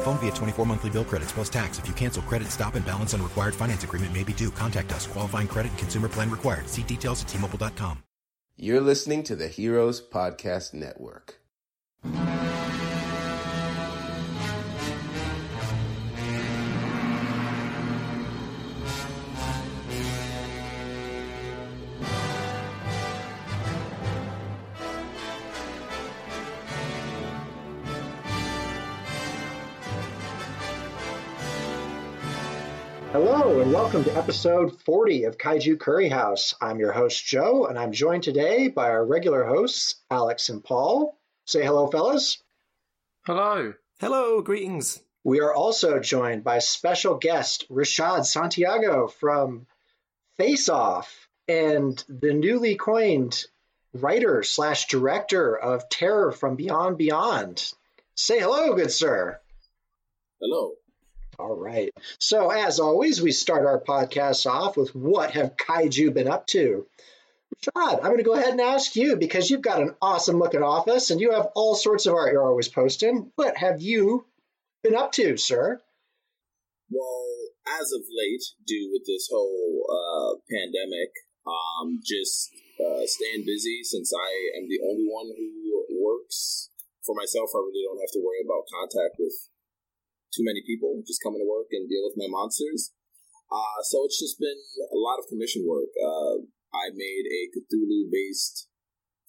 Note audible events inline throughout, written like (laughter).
Phone via 24 monthly bill credits plus tax. If you cancel credit, stop and balance on required finance agreement may be due. Contact us. Qualifying credit and consumer plan required. See details at tmobile.com. You're listening to the Heroes Podcast Network. Hello, and welcome to episode 40 of Kaiju Curry House. I'm your host, Joe, and I'm joined today by our regular hosts, Alex and Paul. Say hello, fellas. Hello. Hello, greetings. We are also joined by special guest, Rashad Santiago from Face Off and the newly coined writer slash director of Terror from Beyond Beyond. Say hello, good sir. Hello. All right. So, as always, we start our podcast off with what have kaiju been up to? Rashad, I'm going to go ahead and ask you because you've got an awesome looking office and you have all sorts of art you're always posting. What have you been up to, sir? Well, as of late, due with this whole uh, pandemic, um, just uh, staying busy since I am the only one who works for myself. I really don't have to worry about contact with too many people just coming to work and deal with my monsters. Uh, so it's just been a lot of commission work. Uh, I made a Cthulhu based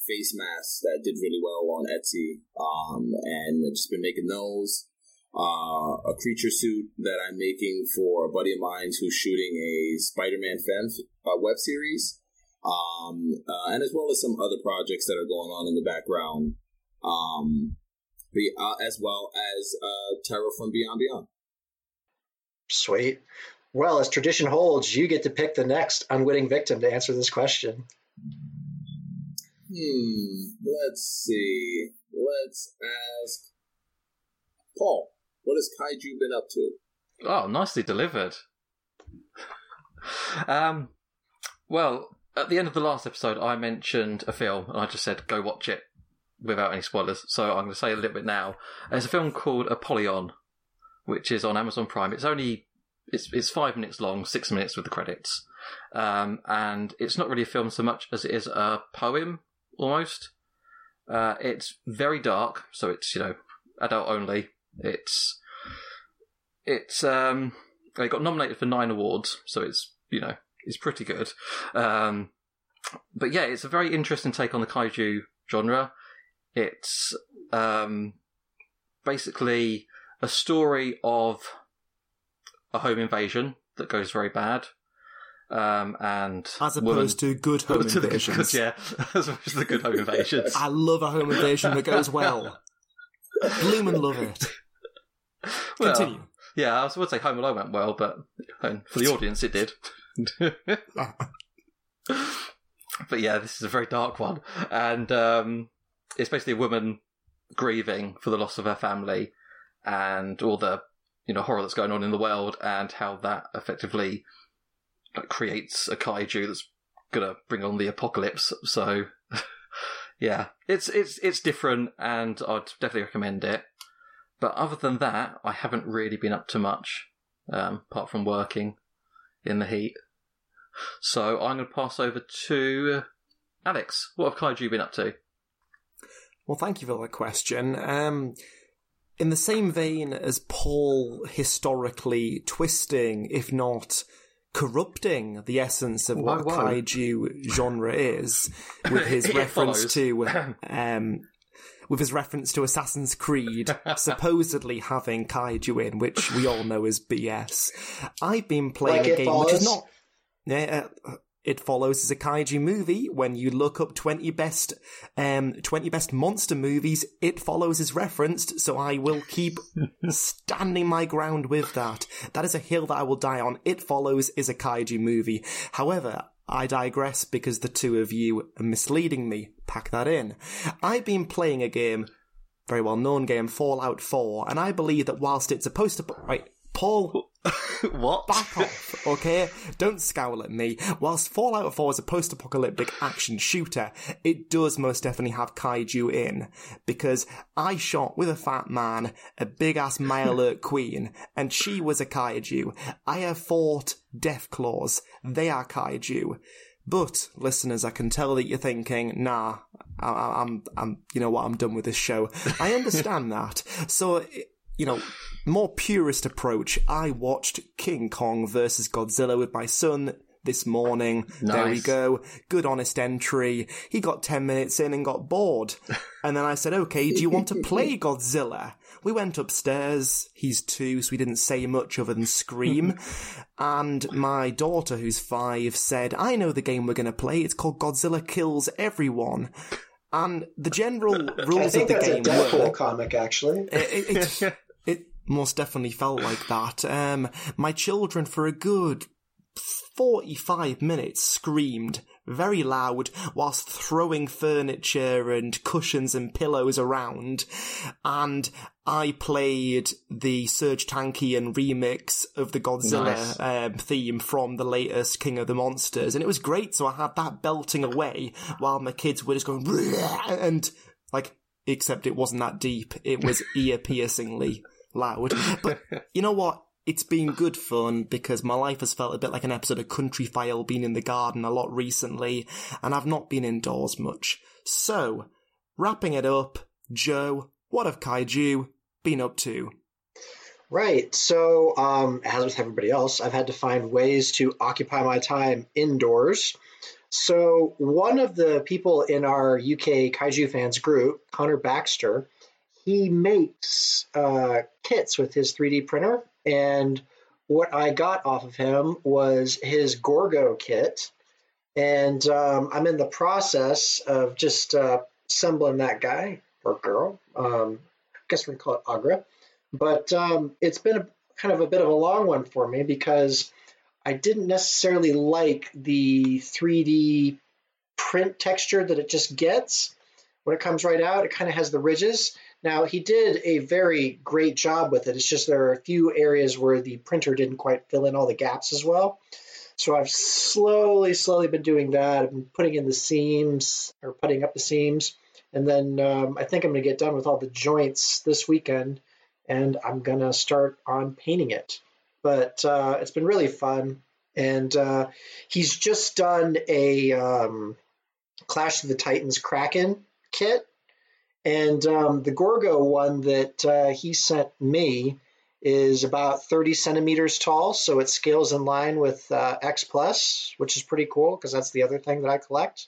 face mask that did really well on Etsy, um, and I've just been making those. Uh, a creature suit that I'm making for a buddy of mine who's shooting a Spider-Man fan uh, web series, um, uh, and as well as some other projects that are going on in the background. Um, be, uh, as well as uh, Terror from Beyond Beyond. Sweet. Well, as tradition holds, you get to pick the next unwitting victim to answer this question. Hmm. Let's see. Let's ask Paul. What has Kaiju been up to? Oh, nicely delivered. (laughs) um, well, at the end of the last episode, I mentioned a film, and I just said go watch it without any spoilers. So I'm going to say a little bit now. There's a film called Apollyon, which is on Amazon Prime. It's only it's it's five minutes long, six minutes with the credits, um, and it's not really a film so much as it is a poem almost. Uh, it's very dark, so it's you know adult only. It's it's um, they got nominated for nine awards, so it's you know it's pretty good. Um, but yeah, it's a very interesting take on the kaiju genre. It's um, basically a story of a home invasion that goes very bad. Um, and as opposed to good home (laughs) to invasions, the, yeah, (laughs) as opposed to the good home invasions. I love a home invasion that goes well. Bloom and love it. Well, Continue. yeah, I would say Home Alone went well, but for the audience, it did. (laughs) but yeah, this is a very dark one, and um, it's basically a woman grieving for the loss of her family and all the you know horror that's going on in the world, and how that effectively creates a kaiju that's gonna bring on the apocalypse. So. (laughs) yeah, it's it's it's different, and I'd definitely recommend it. But other than that, I haven't really been up to much, um, apart from working in the heat. So I'm going to pass over to Alex. What have Kaiju been up to? Well, thank you for that question. Um, in the same vein as Paul historically twisting, if not corrupting the essence of what kaiju genre is with (laughs) his It reference follows. to um with his reference to Assassin's Creed (laughs) supposedly having kaiju in, which we all know is BS. I've been playing Like a It game which is Follows? not. Yeah, uh, it follows as a kaiju movie. When you look up twenty best, um, twenty best monster movies, it follows is referenced. So I will keep (laughs) standing my ground with that. That is a hill that I will die on. It follows is a kaiju movie. However, I digress because the two of you are misleading me. Pack that in. I've been playing a game, very well known game, Fallout 4, and I believe that whilst it's supposed to. Right, Paul, (laughs) what? back off, okay? Don't scowl at me. Whilst Fallout 4 is a post apocalyptic action shooter, it does most definitely have kaiju in. Because I shot with a fat man, a big ass Mirelurk (laughs) queen, and she was a kaiju. I have fought Deathclaws. They are kaiju. But, listeners, I can tell that you're thinking, nah, I, I- I'm, I'm, you know what, I'm done with this show. I understand (laughs) that. So, you know, more purist approach, I watched King Kong versus Godzilla with my son this morning. There we go. Good honest entry. He got 10 minutes in and got bored. (laughs) and then I said, okay, do you want to play Godzilla? We went upstairs. He's two, so we didn't say much other than scream. (laughs) and my daughter, who's five, said, I know the game we're going to play. It's called Godzilla Kills Everyone. And the general rules of the that's a game Deadpool were comic, actually. it, it (laughs) most definitely felt like that. Um, my children, for a good 45 minutes, screamed very loud whilst throwing furniture and cushions and pillows around. And I played the Serj Tankian remix of the Godzilla Nice. um, theme from the latest King of the Monsters. And it was great. So I had that belting away while my kids were just going, and like, except it wasn't that deep. It was ear piercingly loud. But (laughs) you know what? It's been good fun because my life has felt a bit like an episode of Countryfile being in the garden a lot recently, and I've not been indoors much. So, wrapping it up, Joe, what have Kaiju been up to? Right. So, um, as with everybody else, I've had to find ways to occupy my time indoors. So, one of the people in our UK Kaiju fans group, Connor Baxter, he makes uh, kits with his 3D printer. And what I got off of him was his Gorgo kit. And um, I'm in the process of just uh, assembling that guy or girl. Um, I guess we can call it Agra. But um, it's been a, kind of a bit of a long one for me because I didn't necessarily like the 3D print texture that it just gets when it comes right out. It kind of has the ridges. Now, he did a very great job with it. It's just there are a few areas where the printer didn't quite fill in all the gaps as well. So I've slowly, slowly been doing that. I've been putting in the seams or putting up the seams. And then um, I think I'm going to get done with all the joints this weekend and I'm going to start on painting it. But uh, it's been really fun. And uh, he's just done a um, Clash of the Titans Kraken kit. And um, the Gorgo one that uh, he sent me is about 30 centimeters tall, so it scales in line with uh, X Plus, which is pretty cool because that's the other thing that I collect.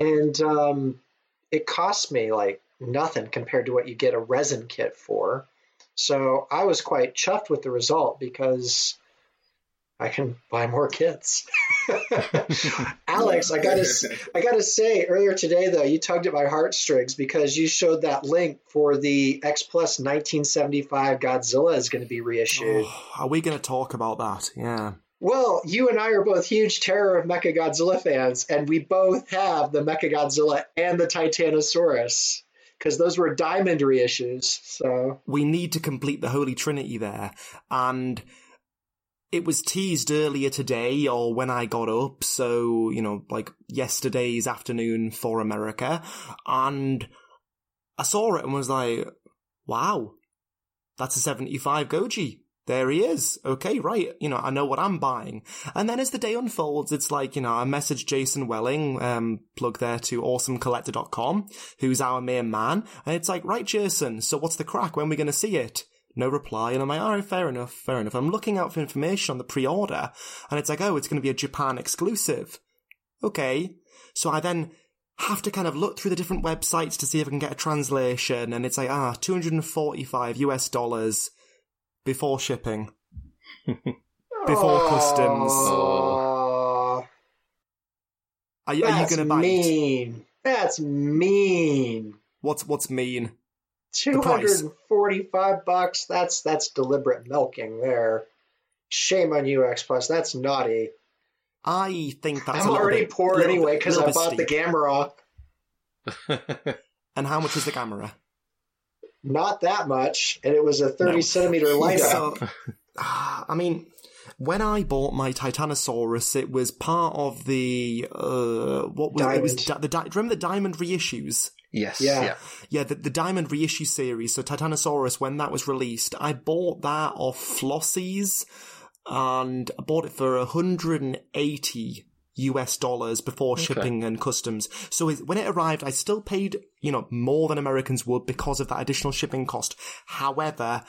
And um, it cost me like nothing compared to what you get a resin kit for. So I was quite chuffed with the result because I can buy more kits. (laughs) Alex, I gotta, I gotta say, earlier today though, you tugged at my heartstrings because you showed that link for the X Plus 1975 Godzilla is going to be reissued. Oh, are we going to talk about that? Yeah. Well, you and I are both huge Terror of Mecha Godzilla fans, and we both have the Mecha Godzilla and the Titanosaurus because those were diamond reissues. So we need to complete the Holy Trinity there. And it was teased earlier today or when I got up, so, you know, like yesterday's afternoon for America. And I saw it and was like, wow, that's a 75 Goji. There he is. Okay, right. You know, I know what I'm buying. And then as the day unfolds, it's like, you know, I messaged Jason Welling, um, plug there to awesomecollector.com, who's our main man. And it's like, right, Jason, so what's the crack? When are we going to see it? No reply, and I'm like, alright, fair enough, fair enough. I'm looking out for information on the pre-order, and it's like, oh, it's going to be a Japan exclusive. Okay. So I then have to kind of look through the different websites to see if I can get a translation, and it's like, ah, 245 US dollars before shipping. (laughs) before customs. Aw, Are, you- are you going to bite? mean. That's mean. What's what's mean? Two hundred and forty-five bucks. That's that's deliberate milking there. Shame on you, X Plus. That's naughty. I think that's I'm a already bit, poor little anyway because I bit bought the steep. Gamera. (laughs) And how much is the Gamera? Not that much, and it was a thirty No. centimeter (laughs) light So, up. ah, I mean, when I bought my Titanosaurus, it was part of the uh, what was it was Diamond. di- the di- remember the Diamond reissues? Yes. Yeah. Yeah. Yeah, the, the Diamond reissue series. So Titanosaurus, when that was released, I bought that off Flossie's, and I bought it for 180 US dollars before shipping and customs. So it, when it arrived, I still paid, you know, more than Americans would because of that additional shipping cost. However,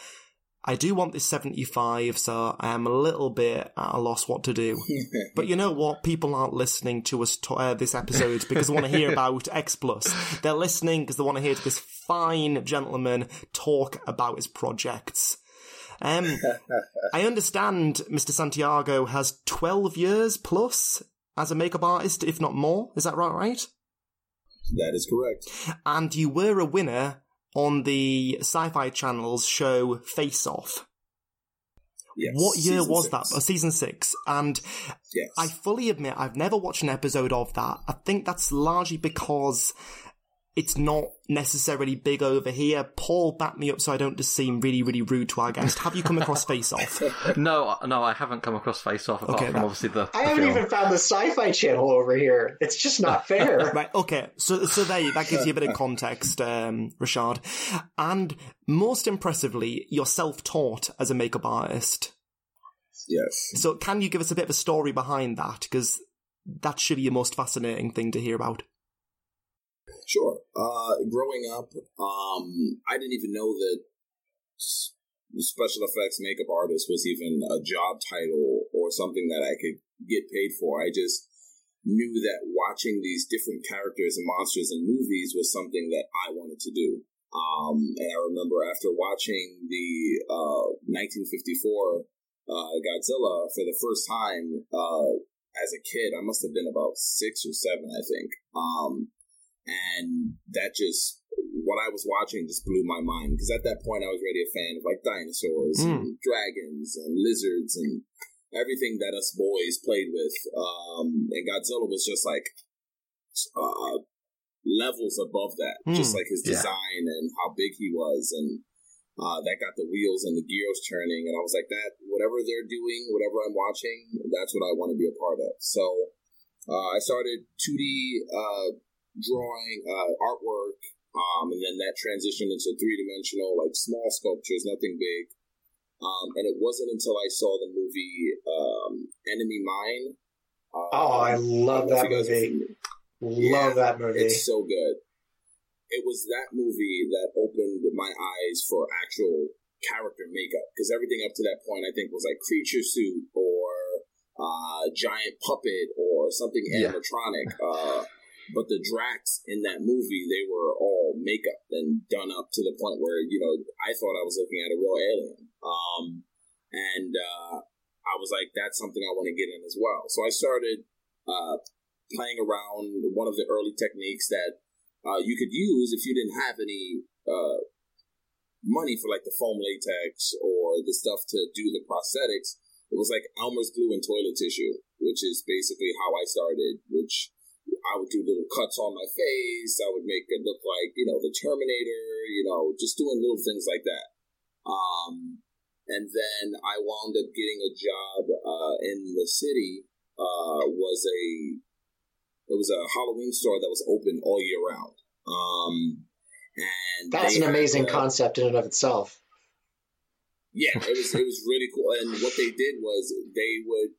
I do want this 75, so I am a little bit at a loss what to do. (laughs) But you know what? People aren't listening to us to, uh, this episode because they want to hear about X Plus. They're listening because they want to hear this fine gentleman talk about his projects. Um, I understand Mr. Santiago has 12 years plus as a makeup artist, if not more. Is that right? Right? That is correct. And you were a winner on the Sci-Fi Channel's show Face Off. Yes. What year was six. that? Oh, season six. And Yes. I fully admit I've never watched an episode of that. I think that's largely because it's not necessarily big over here. Paul, back me up so I don't just seem really, really rude to our guest. Have you come across Face Off? (laughs) No, no, I haven't come across Face Off apart Okay, from that- obviously the. I the haven't film. even found the Sci-Fi Channel over here. It's just not fair. (laughs) Right, okay. So, so there, you- that gives you a bit of context, um, Rashad. And most impressively, you're self-taught as a makeup artist. Yes. So can you give us a bit of a story behind that? Because that should be your most fascinating thing to hear about. Sure. Uh, growing up, um, I didn't even know that special effects makeup artist was even a job title or something that I could get paid for. I just knew that watching these different characters and monsters in movies was something that I wanted to do. Um, and I remember after watching the uh, 1954 uh, Godzilla for the first time uh, as a kid, I must have been about six or seven, I think. Um, and that just what I was watching just blew my mind because at that point I was already a fan of like dinosaurs and dragons and lizards and everything that us boys played with. Um, and Godzilla was just like uh, levels above that, Hmm. just like his Yeah. design and how big he was and. Uh, that got the wheels and the gears turning, and I was like, "That whatever they're doing, whatever I'm watching, that's what I want to be a part of." So, uh, I started 2D uh, drawing uh, artwork, um, and then that transitioned into three dimensional, like small sculptures, nothing big. Um, and it wasn't until I saw the movie um, Enemy Mine. Uh, Oh, I love don't know if that you guys are movie. Love Yeah, that movie. It's so good. It was that movie that opened my eyes for actual character makeup because everything up to that point I think was like creature suit or uh, giant puppet or something Yeah. animatronic. uh, but the Dracs in that movie, they were all makeup and done up to the point where you know I thought I was looking at a real alien. Um, and uh, I was like, that's something I want to get in as well. So I started uh, playing around one of the early techniques that uh, you could use if you didn't have any uh, money for like the foam latex or the stuff to do the prosthetics. It was like Elmer's glue and toilet tissue, which is basically how I started. Which I would do little cuts on my face. I would make it look like you know the Terminator. You know, just doing little things like that. Um, and then I wound up getting a job uh, in the city. Uh, was a it was a Halloween store that was open all year round. Um, and That's an amazing uh, concept in and of itself. yeah, it was it was really cool. And what they did was they would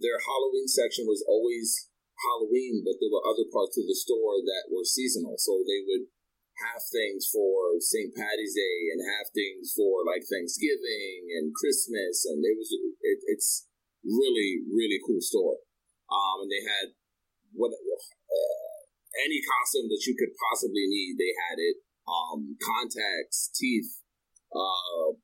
their Halloween section was always Halloween, but there were other parts of the store that were seasonal. So they would have things for St. Patty's Day and have things for like Thanksgiving and Christmas, and it was it, it's really really cool store. Um, and they had what uh, any costume that you could possibly need, they had it. Um, contacts, teeth, uh,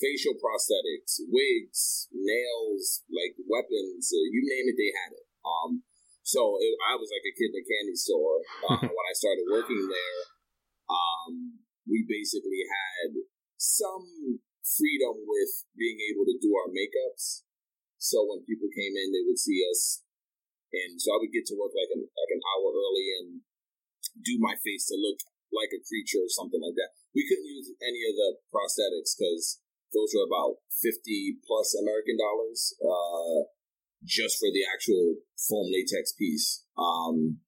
facial prosthetics, wigs, nails, like weapons, uh, you name it, they had it. Um, so it, I was like a kid in a candy store uh, (laughs) when I started working there. Um, we basically had some freedom with being able to do our makeups. So when people came in, they would see us, and so I would get to work like an like an hour early and do my face to look like a creature or something like that. We couldn't use any of the prosthetics because those were about fifty plus American dollars uh, just for the actual foam latex piece. Um,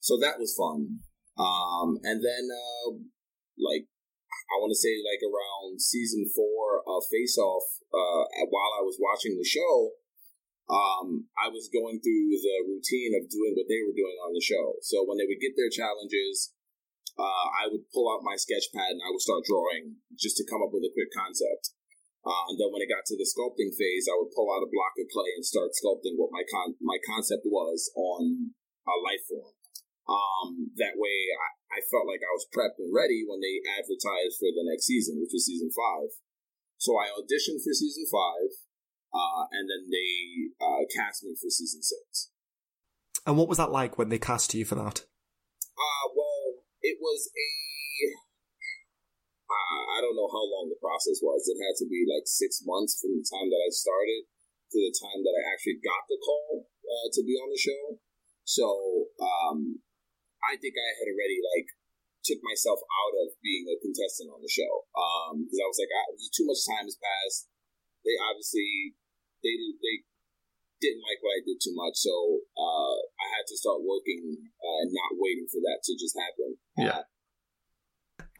so that was fun. Um, and then uh, like I want to say like around season four of Face Off, uh, while I was watching the show, um, I was going through the routine of doing what they were doing on the show. So when they would get their challenges, uh, I would pull out my sketch pad and I would start drawing just to come up with a quick concept. Uh, and then when it got to the sculpting phase, I would pull out a block of clay and start sculpting what my con- my concept was on a life form. Um, that way, I, I felt like I was prepped and ready when they advertised for the next season, which was season five. So I auditioned for season five, uh, and then they uh, cast me for season six. And what was that like when they cast you for that? Uh, well, it was a. Uh, I don't know how long the process was. It had to be like six months from the time that I started to the time that I actually got the call uh, to be on the show. So um, I think I had already like took myself out of being a contestant on the show because um, I was like, I, too much time has passed. They obviously they they didn't like what I did too much, so uh, I had to start working uh, and not waiting for that to just happen. Yeah.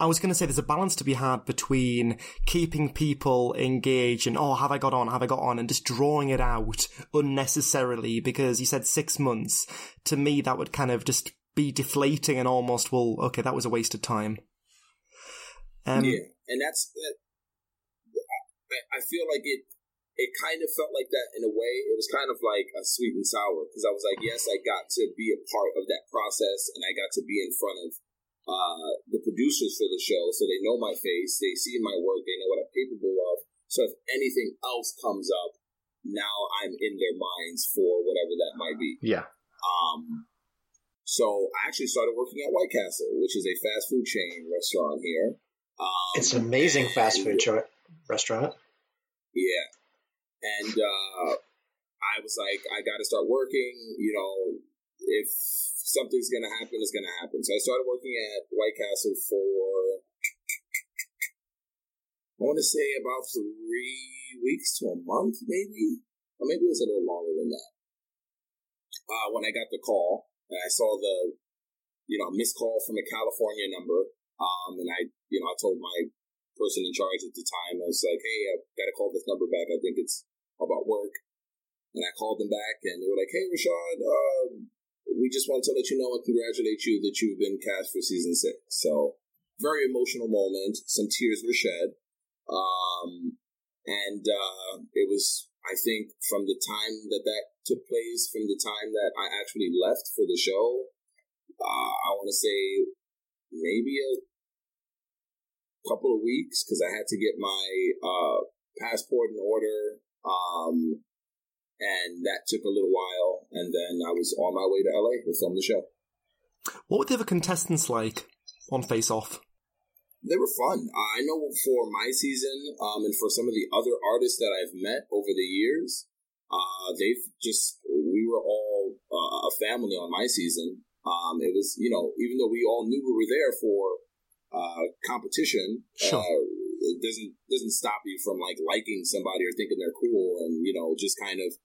I was going to say there's a balance to be had between keeping people engaged and, oh, have I got on? Have I got on? And just drawing it out unnecessarily because you said six months. To me, that would kind of just be deflating and almost, well, okay, that was a waste of time. Um, yeah, and that's that. I, I feel like it. It kind of felt like that in a way. It was kind of like a sweet and sour because I was like, yes, I got to be a part of that process, and I got to be in front of uh, the producers for the show, so they know my face, they see my work, they know what I'm capable of. So if anything else comes up, now I'm in their minds for whatever that might be. Yeah. Um, so I actually started working at White Castle, which is a fast food chain restaurant here. Um, it's an amazing fast food cho- restaurant. Yeah. And uh, I was like, I got to start working. You know, if something's going to happen, it's going to happen. So I started working at White Castle for, I want to say about three weeks to a month, maybe. Or maybe it was a little longer than that. Uh, when I got the call, and I saw the, you know, missed call from a California number. Um, and I, you know, I told my person in charge at the time, I was like, hey, I've got to call this number back. I think it's about work. And I called them back and they were like, hey, Rashad, uh, we just want to let you know and congratulate you that you've been cast for season six. So, very emotional moment. Some tears were shed. Um, and uh, it was, I think, from the time that that took place, from the time that I actually left for the show, uh, I want to say maybe a couple of weeks because I had to get my uh, passport in order. Um, and that took a little while, and then I was on my way to LA to film the show. What were the other contestants like on Face Off? They were fun. I know for my season, um, and for some of the other artists that I've met over the years, uh, they've just we were all uh, a family on my season. Um, it was you know even though we all knew we were there for uh, competition, Sure. It doesn't doesn't stop you from like liking somebody or thinking they're cool, and you know just kind of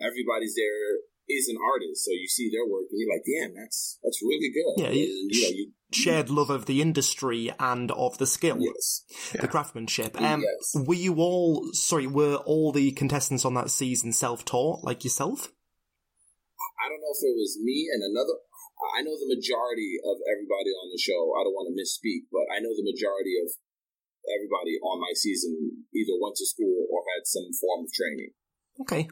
everybody's there is an artist, so you see their work and you're like, damn, that's that's really good. Yeah, you, And, you know, you shared love of the industry and of the skill, yes, the craftsmanship. Um, Yes. Were you all sorry? Were all the contestants on that season self-taught like yourself? I don't know if it was me and another I know the majority of everybody on the show. I don't want to misspeak, but I know the majority of everybody on my season either went to school or had some form of training. Okay.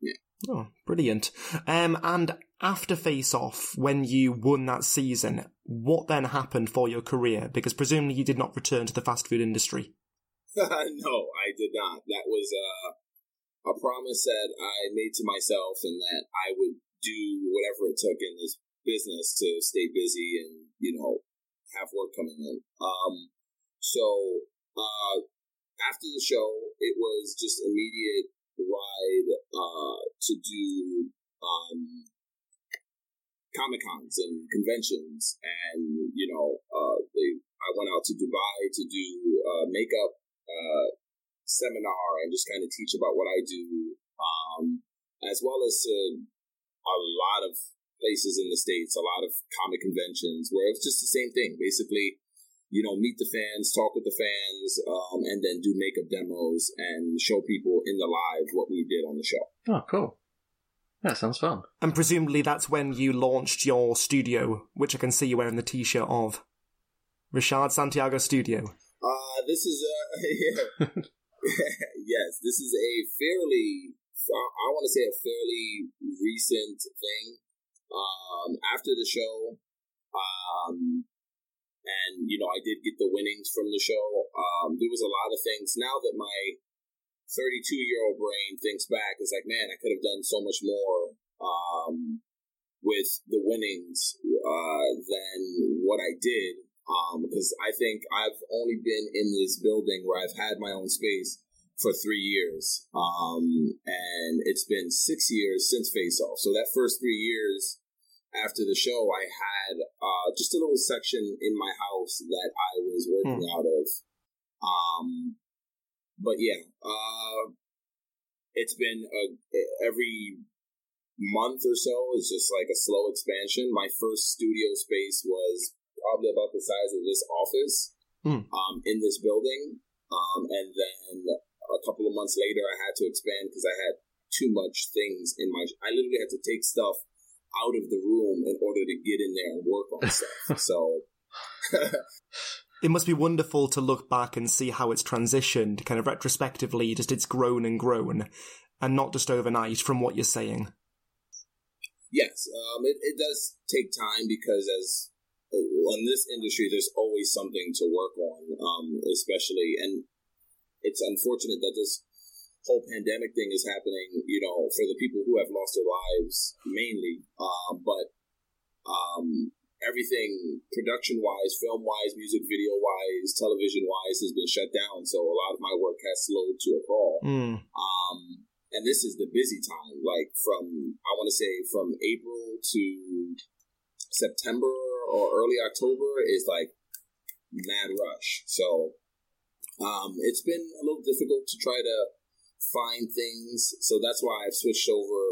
Yeah. Oh, brilliant. Um, and after Face Off, when you won that season, what then happened for your career? Because presumably you did not return to the fast food industry. (laughs) (laughs) no, I did not. That was uh, a promise that I made to myself, and that I would do whatever it took in this business to stay busy and you know have work coming in. Um, so uh, after the show, it was just immediate ride uh, to do um, comic cons and conventions, and you know, uh, they, I went out to Dubai to do uh, makeup uh, seminar and just kind of teach about what I do, um, as well as to a lot of places in the states, a lot of comic conventions where it's just the same thing, basically you know, meet the fans, talk with the fans, um, and then do makeup demos and show people in the live what we did on the show. Oh, cool. That sounds fun. And presumably that's when you launched your studio, which I can see you wearing the t-shirt of. Rashad Santiago Studio. Uh, this is (laughs) a, (laughs) yes, this is a fairly, I want to say a fairly recent thing. Um, after the show, um, and you know I did get the winnings from the show. Um, there was a lot of things. Now that my 32 year old brain thinks back, it's like, man, I could have done so much more um, with the winnings uh, than what I did. Um, because I think I've only been in this building where I've had my own space for three years. Um, and it's been six years since Face Off. So that first three years, after the show, I had uh, just a little section in my house that I was working hmm. out of. Um, but yeah, uh, it's been a, every month or so is just like a slow expansion. My first studio space was probably about the size of this office hmm. um, in this building. Um, and then a couple of months later, I had to expand because I had too much things in my. I literally had to take stuff out of the room in order to get in there and work on stuff. (laughs) so. (laughs) it must be wonderful to look back and see how it's transitioned, kind of retrospectively, just it's grown and grown, and not just overnight from what you're saying. Yes, um, it, it does take time because as in this industry, there's always something to work on, um, especially, and it's unfortunate that this whole pandemic thing is happening, you know, for the people who have lost their lives mainly. Um, but um, everything production wise, film wise, music video wise, television wise has been shut down. So a lot of my work has slowed to a crawl. Mm. Um, and this is the busy time, like from, I want to say from April to September or early October is like mad rush. So um, it's been a little difficult to try to find things. So that's why I've switched over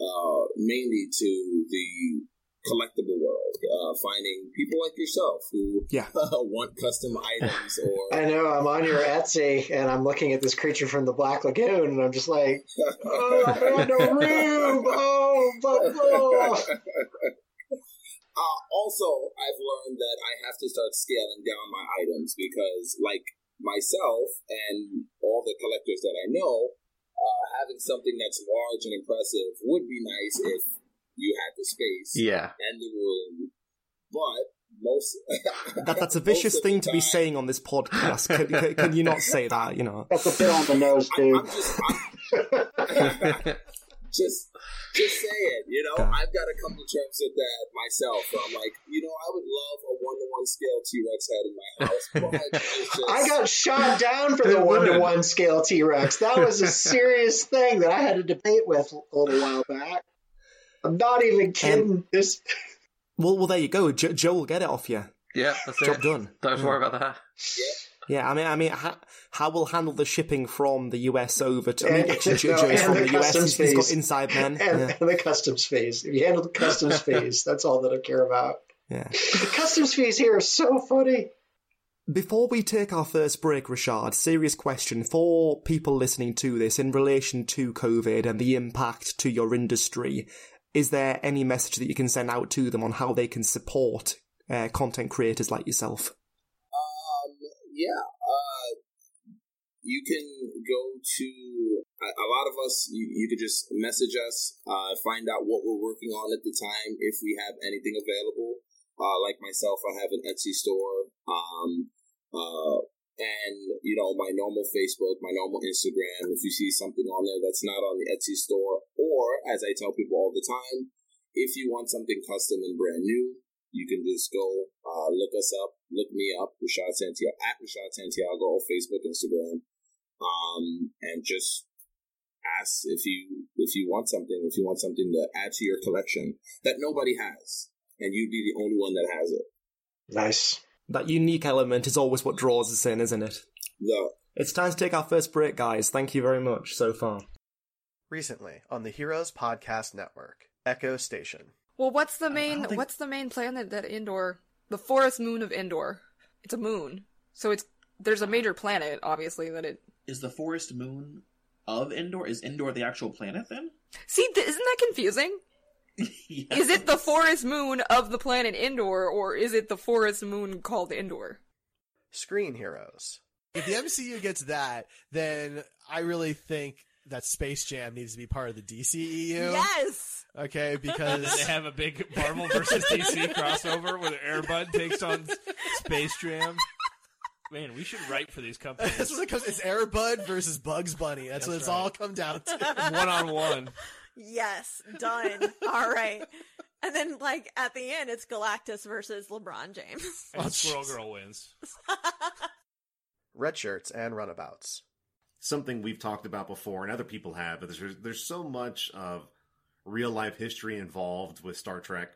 uh, mainly to the collectible world, uh, finding people like yourself who yeah. (laughs) want custom items. Or (laughs) I know I'm on your Etsy and I'm looking at this creature from the Black Lagoon, and I'm just like, (laughs) oh, I have no room. Oh, but oh. Uh, also, I've learned that I have to start scaling down my items because, like myself and all the collectors that I know, uh, having something that's large and impressive would be nice if you had the space yeah. and the room. But most (laughs) that, that's a vicious thing to be saying on this podcast. Can, can, can, you not say that? You know, that's a bit on the nose, dude. I'm, I'm just, I'm, (laughs) (laughs) just just say it. You know, I've got to come to terms with that myself. So I'm like, you know, I would love a one to one scale T Rex head in my house. Just... I got shot down for the one to one scale T Rex. That was a serious thing that I had a debate with a little while back. I'm not even kidding. Um, this. Well, well, there you go. Jo- Joe will get it off you. Yeah, that's Job it. done. Don't worry about that. Yeah. Yeah, I mean, I mean, how, how will handle the shipping from the US over to actually, Joe's (laughs) no, from the, the US. He's got inside men, and, yeah. and, the customs fees. If you handle the customs (laughs) fees, that's all that I care about. Yeah, the customs fees here are so funny. Before we take our first break, Rashad, serious question for people listening to this in relation to COVID and the impact to your industry. is there any message that you can send out to them on how they can support uh, content creators like yourself? Yeah. Uh, you can go to a, a lot of us. You, you could just message us, uh, find out what we're working on at the time, if we have anything available. Uh, like myself, I have an Etsy store. Um, uh, and you know my normal Facebook, my normal Instagram. If you see something on there that's not on the Etsy store, or as I tell people all the time, if you want something custom and brand new, you can just go uh, look us up, look me up, Rashad Santiago at Rashad Santiago, Facebook, Instagram, um, and just ask if you if you want something, if you want something to add to your collection that nobody has, and you'd be the only one that has it. Nice. That unique element is always what draws us in, isn't it? Yeah. It's time to take our first break, guys. Thank you very much so far. Recently on the Heroes Podcast Network, Echo Station. Well, what's the main what's the main planet that Endor the forest moon of Endor? It's a moon. So it's there's a major planet obviously that it Is the forest moon of Endor? Is Endor the actual planet then? See, th- isn't that confusing? (laughs) Is it the forest moon of the planet Endor or is it the forest moon called Endor? Screen Heroes. If the MCU gets that, then I really think that Space Jam needs to be part of the DCEU. Yes. Okay, (laughs) because they have a big Marvel versus (laughs) DC crossover where Airbud takes on Space Jam. Man, we should write for these companies. That's what it comes. It's Airbud versus Bugs Bunny. That's, That's what it's right. all come down to. One on one. Yes, done. All right. And then, like at the end, it's Galactus versus LeBron James. (laughs) And Squirrel Girl wins. Red shirts and runabouts. something we've talked about before and other people have, but there's there's so much of real life history involved with Star Trek.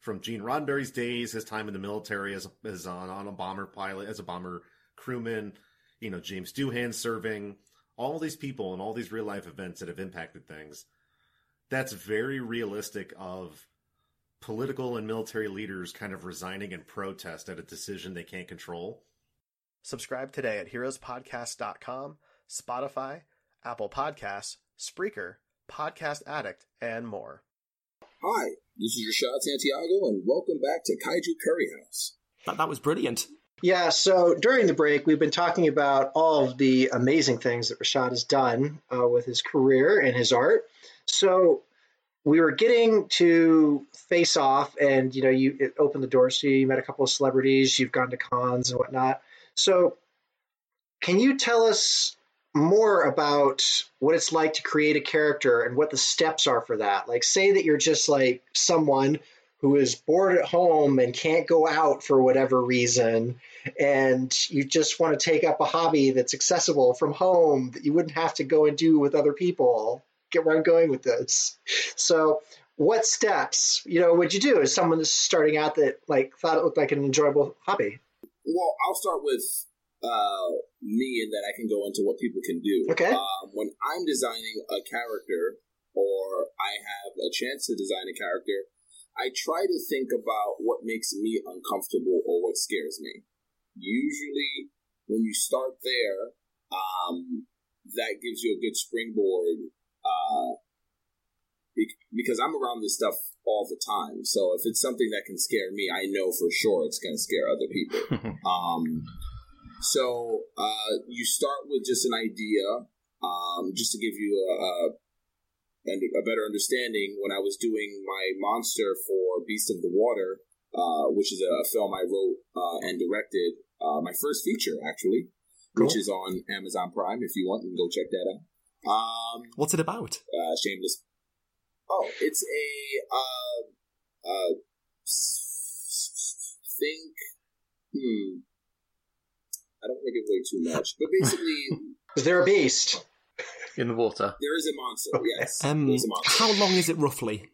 From Gene Roddenberry's days, his time in the military as as on, on a bomber pilot, as a bomber crewman, you know, James Doohan serving, all these people and all these real life events that have impacted things. That's very realistic of political and military leaders kind of resigning in protest at a decision they can't control. Subscribe today at heroespodcast.com, Spotify, Apple Podcasts, Spreaker, Podcast Addict, and more. Hi, this is Rashad Santiago, and welcome back to Kaiju Curry House. That, that was brilliant. Yeah, so during the break, we've been talking about all of the amazing things that Rashad has done uh, with his career and his art. So we were getting to face off, and you know, you it opened the doors to you. You met a couple of celebrities. You've gone to cons and whatnot. So, can you tell us more about what it's like to create a character and what the steps are for that? Like, say that you're just like someone who is bored at home and can't go out for whatever reason, and you just want to take up a hobby that's accessible from home that you wouldn't have to go and do with other people. Get where I'm going with this. So, what steps, you know, would you do as someone that's starting out that like thought it looked like an enjoyable hobby? Well, I'll start with uh, me, and then I can go into what people can do. Okay. Um, when I'm designing a character, or I have a chance to design a character, I try to think about what makes me uncomfortable or what scares me. Usually, when you start there, um, that gives you a good springboard. Uh, bec- because I'm around this stuff all the time. So if it's something that can scare me, I know for sure it's going to scare other people. (laughs) um, so uh, you start with just an idea, um, just to give you a, a, a better understanding. When I was doing my monster for Beast of the Water, uh, which is a film I wrote uh, and directed, uh, my first feature actually, which is on Amazon Prime. If you want, you can go check that out. Um, What's it about? uh, shameless. Oh, it's a uh, uh, think. Hmm. I don't want to give away too much, but basically, (laughs) Is there a beast? In the water. there is a monster. Yes, Um, there is a monster. how long is it roughly?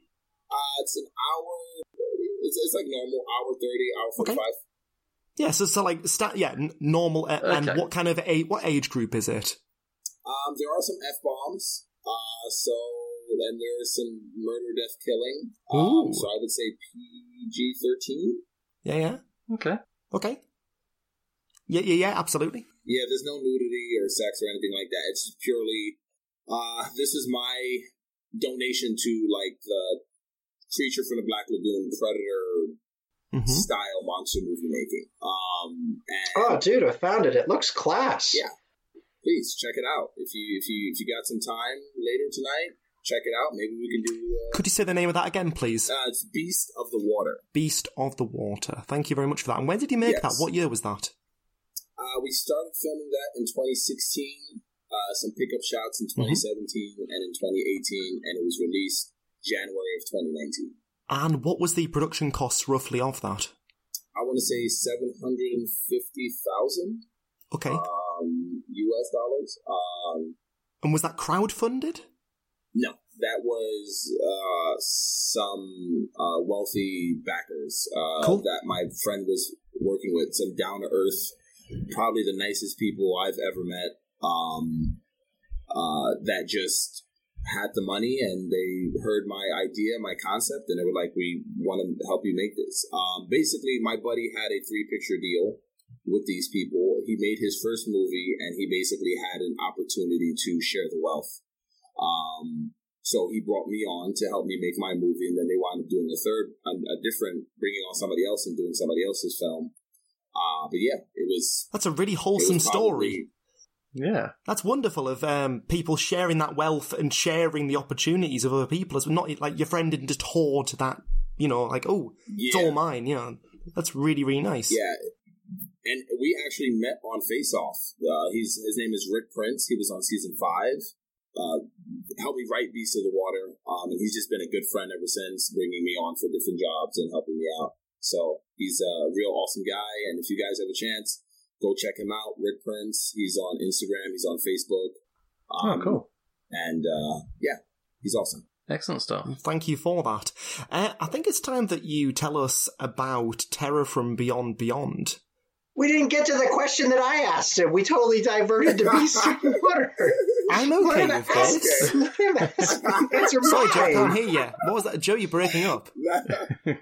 Uh, it's an hour. It's, it's like normal hour thirty, hour forty-five. Yeah, so, so like, sta yeah, n- normal, uh, and what kind of a what age group is it? Um, there are some f bombs. Uh, so then there's some murder, death, killing. Um, so I would say PG thirteen. Yeah, yeah. Okay. Okay. Yeah, yeah, yeah, absolutely. Yeah, there's no nudity or sex or anything like that. It's purely, uh, this is my donation to like the creature from the Black Lagoon, Predator Mm-hmm. style monster movie making. Um, and Oh, dude, I found it. It looks class. yeah, please check it out. If you if you if you got some time later tonight, check it out. Maybe we can do. Uh, Could you say the name of that again, please? uh, it's Beast of the Water. Beast of the Water. Thank you very much for that. And when did you make Yes. that? What year was that? Uh, we started filming that in 2016. Uh, some pickup shots in 2017 and in 2018, and it was released January of 2019. And what was the production costs roughly of that? I want to say 750,000 Okay. um, US dollars. Um, and was that crowdfunded? no, that was uh, some uh, wealthy backers uh, Cool. that my friend was working with. Some down to earth, probably the nicest people I've ever met. Um, uh, that just had the money and they heard my idea, my concept, and they were like, "We want to help you make this." Um, basically, my buddy had a three picture deal with these people. He made his first movie, and he basically had an opportunity to share the wealth. Um, so he brought me on to help me make my movie, and then they wound up doing a third, a, a different, bringing on somebody else and doing somebody else's film. Uh, but yeah, it was. That's a really wholesome was story. Yeah. That's wonderful of um, people sharing that wealth and sharing the opportunities of other people. As not like your friend didn't just hoard that, you know, like oh, it's all mine. Yeah, that's really really nice. Yeah, and we actually met on Face Off. Uh, he's his name is Rick Prince. He was on season five. Uh, helped me write Beast of the Water, um, and he's just been a good friend ever since, bringing me on for different jobs and helping me out. So he's a real awesome guy. And if you guys have a chance, go check him out. Rick Prince. He's on Instagram. He's on Facebook. Um, oh, cool. And uh, yeah, he's awesome. Excellent stuff. Thank you for that. Uh, I think it's time that you tell us about Terror from Beyond Beyond. We didn't get to the question that I asked him. We totally diverted to Beast (laughs) of Water. I'm Let okay with this. let him ask- answer Sorry, Joe, I mine. can't hear you. What was that? Joe, you're breaking up. (laughs) but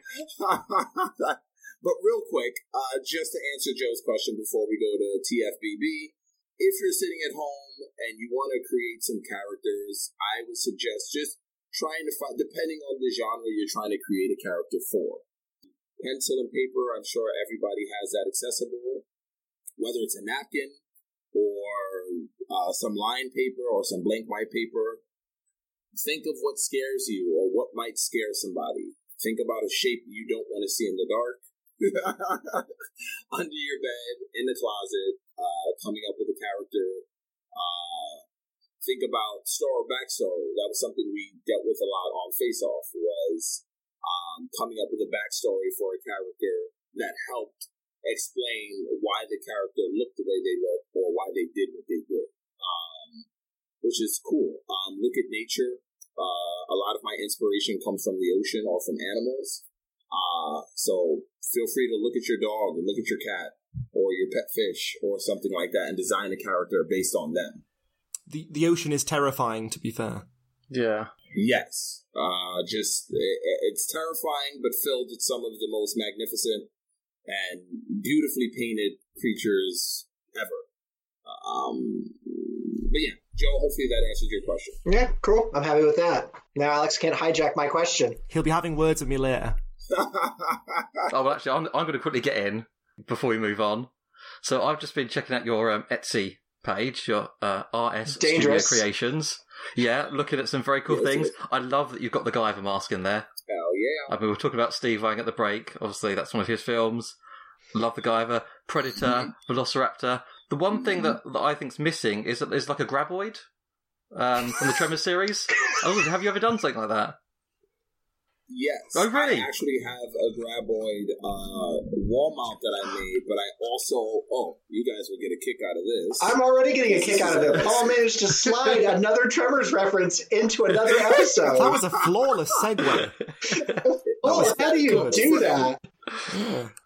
real quick, uh, just to answer Joe's question before we go to TFBB, if you're sitting at home and you want to create some characters, I would suggest just trying to find, depending on the genre you're trying to create a character for. Pencil and paper, I'm sure everybody has that accessible. Whether it's a napkin or uh, some line paper or some blank white paper, think of what scares you or what might scare somebody. Think about a shape you don't want to see in the dark, (laughs) under your bed, in the closet, uh, coming up with a character. Uh, think about story or backstory. That was something we dealt with a lot on Face Off. Was um, coming up with a backstory for a character that helped explain why the character looked the way they looked or why they did what they did. Um, which is cool. Um, look at nature. Uh, a lot of my inspiration comes from the ocean or from animals. Uh, so feel free to look at your dog or look at your cat or your pet fish or something like that and design a character based on them. The the ocean is terrifying. To be fair. Yeah. Yes. Uh, just it, it's terrifying, but filled with some of the most magnificent and beautifully painted creatures ever. Um, but yeah, Joe. Hopefully that answers your question. Yeah, cool. I'm happy with that. Now Alex can't hijack my question. He'll be having words with me later. (laughs) Oh, well, actually, I'm, I'm going to quickly get in before we move on. So I've just been checking out your um, Etsy page, your uh, RS Dangerous. Studio Creations. Yeah, looking at some very cool Yes, things. I love that you've got the Guyver mask in there. Yeah! I mean, we were talking about Steve Wang at the break. Obviously, that's one of his films. Love the Guyver, Predator, Velociraptor. The one thing that, that I think's missing is that there's like a graboid um, from the Tremor series. (laughs) Oh, have you ever done something like that? Yes. Oh, really? I actually have a graboid uh, wall mount that I made, but I also oh, you guys will get a kick out of this. I'm already getting a kick out of it. Paul (laughs) managed to slide another Tremors reference into another (laughs) episode. That was a flawless segue. (laughs) oh, how do you do that?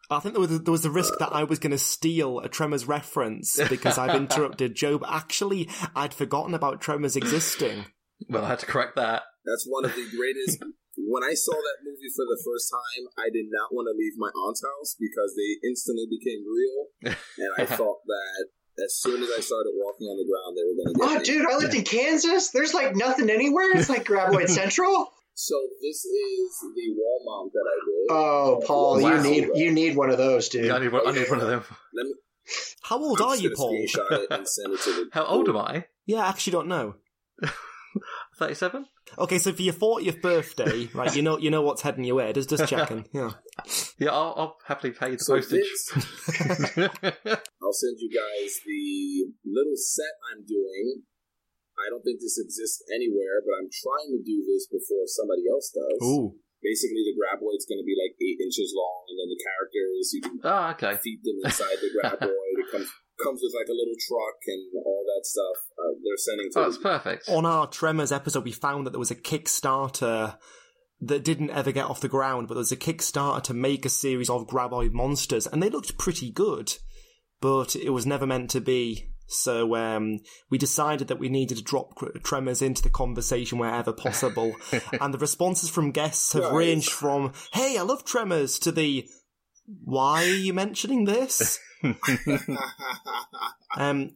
I think there was, there was a risk that I was going to steal a Tremors reference because I've interrupted Job. actually, I'd forgotten about Tremors existing. Well, I had to correct that. That's one of the greatest. When I saw that movie for the first time, I did not want to leave my aunt's house because they instantly became real, and I (laughs) thought that as soon as I started walking on the ground, they were going to get Oh, me. dude, I lived in Kansas. There's like nothing anywhere. It's like Graboid Central. So this is the wall mount that I did. Oh, Paul, Wow. you need you need one of those, dude. Yeah, I need one, I need one of them. Let me, How old I'm are you, Paul? Screenshot it and send it to the. How old am I? Yeah, I actually don't know. (laughs) 37? Okay, so for your 40th birthday, (laughs) right, you know you know what's heading your way. Just just checking. (laughs) Yeah. Yeah, I'll, I'll happily pay the So postage. (laughs) I'll send you guys the little set I'm doing. I don't think this exists anywhere, but I'm trying to do this before somebody else does. Ooh. Basically, the graboid's going to be like eight inches long, and then the characters you can Ah, okay. feed them inside the graboid. it comes comes with like a little truck and all that stuff. Uh, they're sending to Oh, that's perfect. On our Tremors episode, we found that there was a Kickstarter that didn't ever get off the ground, but there was a Kickstarter to make a series of Graboid monsters, and they looked pretty good, but it was never meant to be. So um, we decided that we needed to drop Tremors into the conversation wherever possible, (laughs) and the responses from guests have Nice. ranged from "Hey, I love Tremors" to the "Why are you mentioning this?" (laughs) um,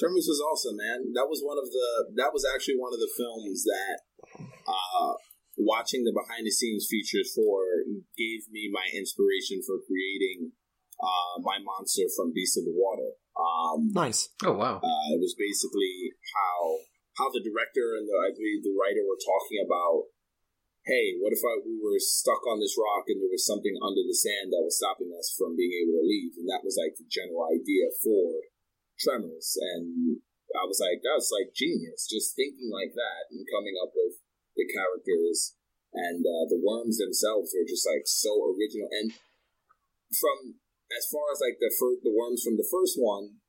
Tremors was awesome, man. That was one of the. That was actually one of the films that, uh, watching the behind the scenes features for gave me my inspiration for creating, uh, my monster from Beast of the Water. Um, nice. Oh wow. uh, it was basically how how the director and the I believe the writer were talking about. Hey, what if I, we were stuck on this rock and there was something under the sand that was stopping us from being able to And that was like the general idea for Tremors. And I was like, that's like genius. Just thinking like that and coming up with the characters and uh, the worms themselves were just like so original. And from as far as like the fir- the worms from the first one,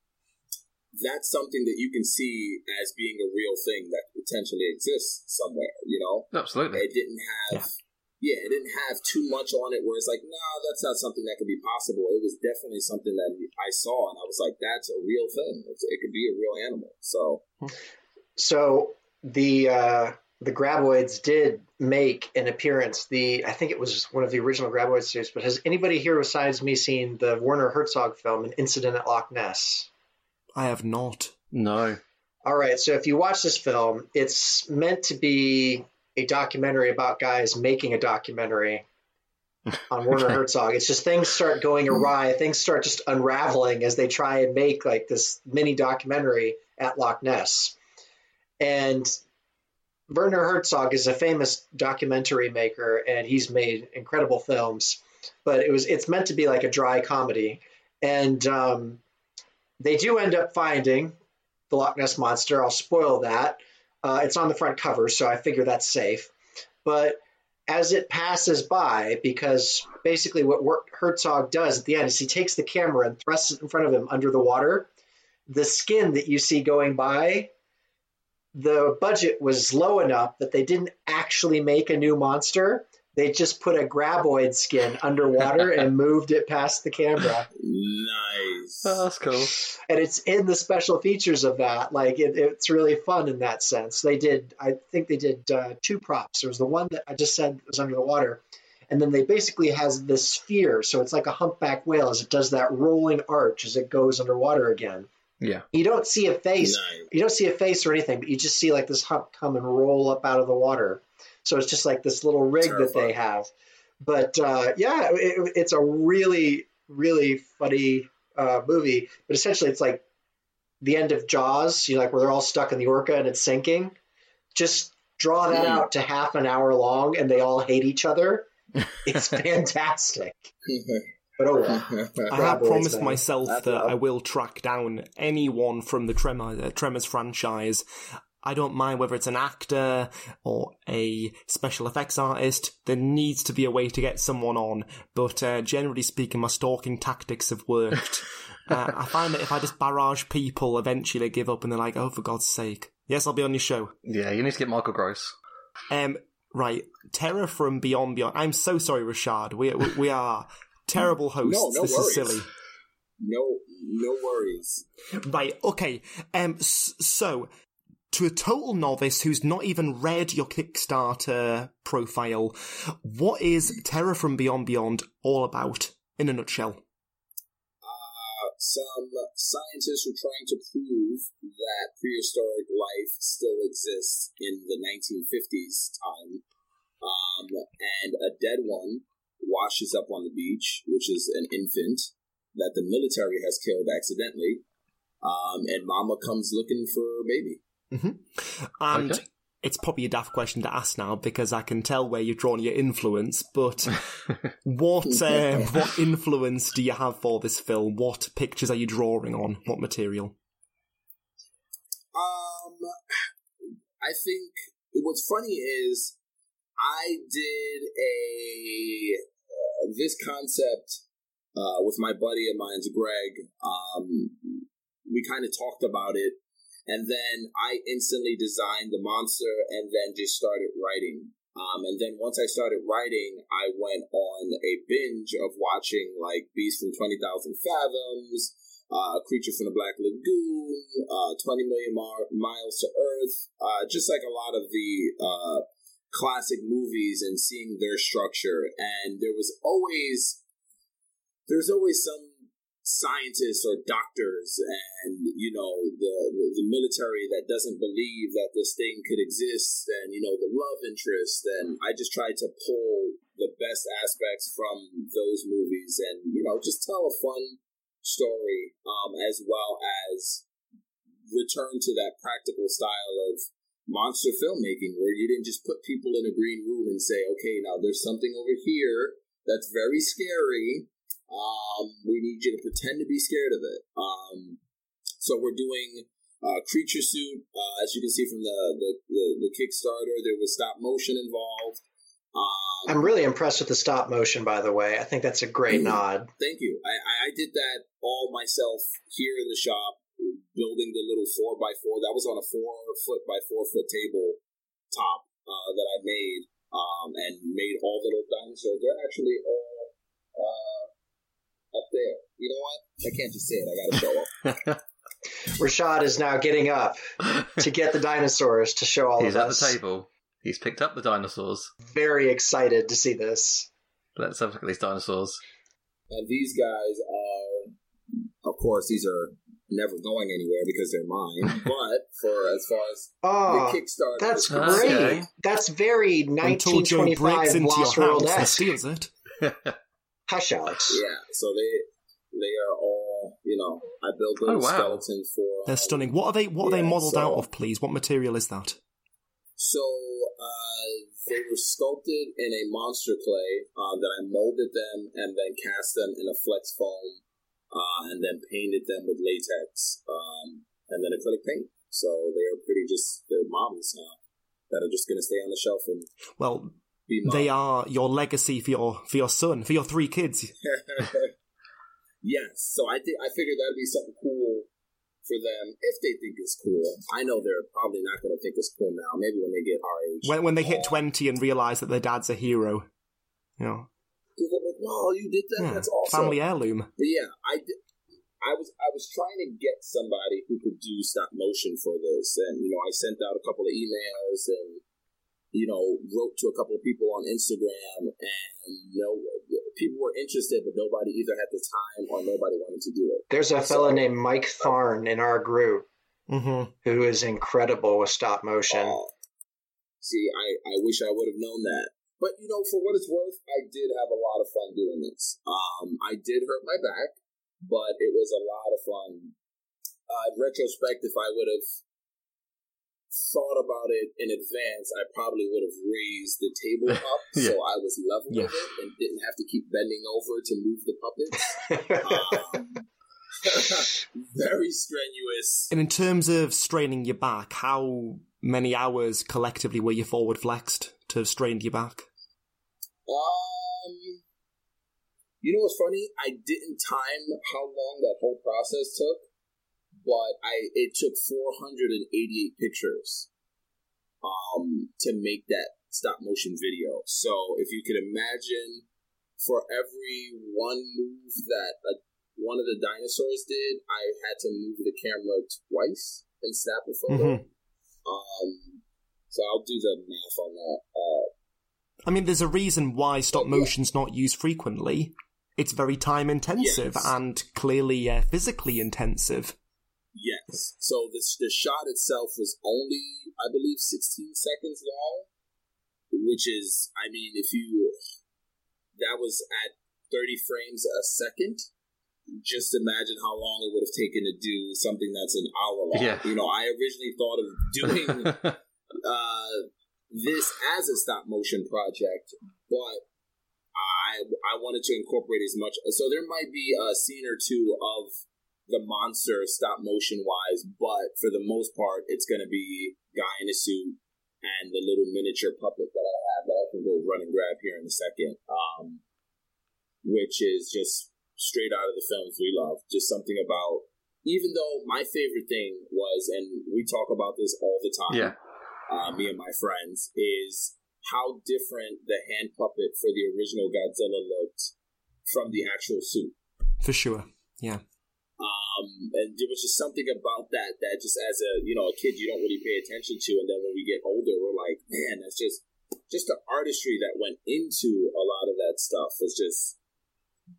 that's something that you can see as being a real thing that potentially exists somewhere. You know, Absolutely. it didn't have. Yeah. It didn't have too much on it where it's like, no, that's not something that could be possible. It was definitely something that I saw, and I was like, that's a real thing. It's, it could be a real animal. So, So the uh, the Graboids did make an appearance. The I think it was one of the original Graboid series. But has anybody here besides me seen the Werner Herzog film, An Incident at Loch Ness? I have not. No. All right, so if you watch this film, it's meant to be a documentary about guys making a documentary on (laughs) Werner. Herzog. It's just things start going awry, things start just unraveling as they try and make like this mini documentary at Loch Ness. And Werner Herzog is a famous documentary maker and he's made incredible films, but it was it's meant to be like a dry comedy. And um, they do end up finding the Loch Ness monster. I'll spoil that. Uh, it's on the front cover, so I figure that's safe. But as it passes by, because basically what Herzog does at the end is he takes the camera and thrusts it in front of him under the water. The skin that you see going by, the budget was low enough that they didn't actually make a new monster. They just put a graboid skin underwater and (laughs) moved it past the camera. nice. Oh, that's cool. And it's in the special features of that. Like it, it's really fun in that sense. They did, I think they did uh, two props. There was the one that I just said was under the water, and then they basically has this sphere. So it's like a humpback whale as it does that rolling arch as it goes underwater again. Yeah. You don't see a face. You don't see a face or anything, but you just see like this hump come and roll up out of the water. So it's just like this little rig that they have. But uh, yeah, it, it's a really, really funny uh, movie. But essentially, it's like the end of Jaws. You know, like where they're all stuck in the orca and it's sinking. Just draw that Hmm. out to half an hour long, and they all hate each other. (laughs) It's fantastic. (laughs) But oh well. (laughs) I have promised man. myself that I will track down anyone from the Tremor, uh, Tremors franchise. I don't mind whether it's an actor or a special effects artist. There needs to be a way to get someone on, but uh, generally speaking, my stalking tactics have worked. (laughs) uh, I find that if I just barrage people, eventually they give up and they're like, "Oh, for God's sake, yes, I'll be on your show." Yeah, you need to get Michael Gross. Um, right, Terror from Beyond Beyond. I'm so sorry, Rashad. We we, we are terrible hosts. (laughs) No, no this worries. is silly. No, no worries. Right, okay. Um, so, to a total novice who's not even read your Kickstarter profile, what is Terror from Beyond Beyond all about, in a nutshell? Uh, some scientists are trying to prove that prehistoric life still exists in the 1950s time. Um, and a dead one washes up on the beach, which is an infant that the military has killed accidentally. Um, and Mama comes looking for baby. Hmm And Okay. it's probably a daft question to ask now because I can tell where you've drawn your influence. But (laughs) what uh, what influence do you have for this film? What pictures are you drawing on? What material? Um, I think what's funny is I did a uh, this concept uh, with my buddy of mine's Greg. Um, we kind of talked about it, and then I instantly designed the monster, and then just started writing. Um, and then once I started writing, I went on a binge of watching like Beast from Twenty Thousand Fathoms, uh, Creature from the Black Lagoon, uh, 20 Million Mar- Miles to Earth, uh, just like a lot of the uh, classic movies and seeing their structure. And there was always, there's always some scientists or doctors and, you know, the, the, military that doesn't believe that this thing could exist and, you know, the love interest. And I just tried to pull the best aspects from those movies and, you know, just tell a fun story um, as well as return to that practical style of monster filmmaking where you didn't just put people in a green room and say okay now there's something over here that's very scary um, we need you to pretend to be scared of it um, so we're doing uh, creature suit uh, as you can see from the, the, the, the kickstarter there was stop motion involved um, I'm really impressed with the stop motion, by the way. I think that's a great nod. Thank you. I, I- I did that all myself here in the shop, building the little four by four. That was on a four foot by four foot table top uh, that I made, um, and made all the little dinosaurs. They're actually all uh, up there. You know what? I can't just say it. I got to show up. (laughs) Rashad is now getting up to get the dinosaurs to show all He's of at us. the table. He's picked up the dinosaurs. Very excited to see this. Let's have a look at these dinosaurs. And these guys are, of course, these are never going anywhere because they're mine. (laughs) but for as far as Oh, the ah, Kickstarter, that's great. concerned, That's very Until Joe breaks 1925 into Lost your World house and steals it. (laughs) Hush, Alex. Yeah, so they they are all you know. I built Oh, those wow. skeletons for. They're stunning. What are they? What are they modelled so- out of, please? What material is that? So uh, they were sculpted in a monster clay uh, that I molded them and then cast them in a flex foam, uh, and then painted them with latex um, and then acrylic paint. So they are pretty just they're models now that are just going to stay on the shelf and Well, be they are your legacy for your for your son, for your three kids. (laughs) yes. So I think I figured that'd be something cool for them if they think it's cool. I know they're probably not going to think it's cool now. Maybe when they get our age. When when they hit twenty and realise that their dad's a hero, you know, are like, "Wow, you did that! yeah, That's awesome!" family heirloom. But yeah, I did. I was I was trying to get somebody who could do stop motion for this, and you know, I sent out a couple of emails and you know wrote to a couple of people on Instagram, and no people were interested, but nobody either had the time or nobody wanted to do it. There's a fella So- named Mike Tharn in our group Mm-hmm. who is incredible with stop motion. See, I, I wish I would have known that. But, you know, for what it's worth, I did have a lot of fun doing this. Um, I did hurt my back, but it was a lot of fun. Uh, in retrospect, if I would have thought about it in advance, I probably would have raised the table (laughs) up so I was level Yeah. with it and didn't have to keep bending over to move the puppets. (laughs) um, (laughs) very strenuous. And in terms of straining your back, how many hours collectively were you forward flexed to have strained your back? Um, you know what's funny? I didn't time how long that whole process took, but I it took 488 pictures um to make that stop motion video. So if you could imagine, for every one move that a, one of the dinosaurs did, I had to move the camera twice and snap a photo. Mhm. Um, so I'll do the math on that. Uh, I mean, there's a reason why stop motion's not used frequently. It's very time intensive Yes. and clearly uh, physically intensive. So the the shot itself was only, I believe, 16 seconds long, which is, I mean, if you that was at 30 frames a second. Just imagine how long it would have taken to do something that's an hour long. Yeah. You know, I originally thought of doing (laughs) uh, this as a stop motion project, but I I wanted to incorporate as much. So there might be a scene or two of the monster stop motion wise, but for the most part, it's going to be guy in a suit and the little miniature puppet that I have that I can go run and grab here in a second. Um, which is just straight out of the films we love. Just something about, even though my favorite thing was, and we talk about this all the time, Yeah. uh, me and my friends, is how different the hand puppet for the original Godzilla looked from the actual suit. For sure. Yeah. Um, and there was just something about that that just as a you know a kid you don't really pay attention to, and then when we get older, we're like, man, that's just just the artistry that went into a lot of that stuff was just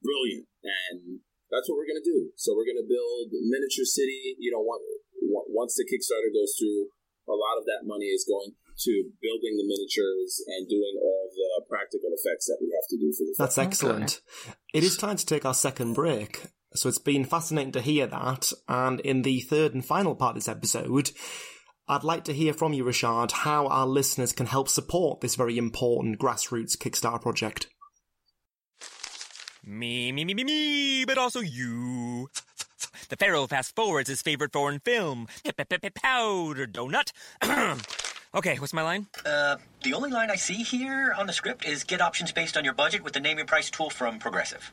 brilliant, and that's what we're gonna do. So we're gonna build miniature city. You know, one- one- once the Kickstarter goes through, a lot of that money is going to building the miniatures and doing all the practical effects that we have to do for the. That's film. excellent. It is time to take our second break. So it's been fascinating to hear that. And in the third and final part of this episode, I'd like to hear from you, Rashad, how our listeners can help support this very important grassroots Kickstarter project. Me, me, me, me, me, but also you. The Pharaoh fast forwards his favorite foreign film, Powder Donut. (clears throat) okay, what's my line? Uh, the only line I see here on the script is get options based on your budget with the name your price tool from Progressive.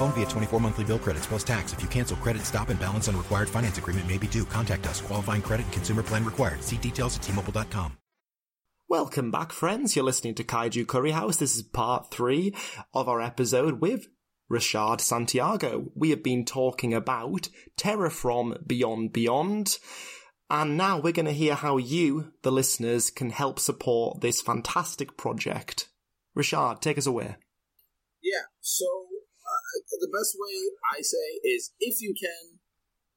Phone via 24 monthly bill credits plus tax. If you cancel credit, stop and balance on required finance agreement may be due. Contact us. Qualifying credit and consumer plan required. See details at tmobile.com. Welcome back, friends. You're listening to Kaiju Curry House. This is part three of our episode with Rashad Santiago. We have been talking about Terror from Beyond Beyond. And now we're going to hear how you, the listeners, can help support this fantastic project. Rashad, take us away. Yeah. So the best way I say is if you can,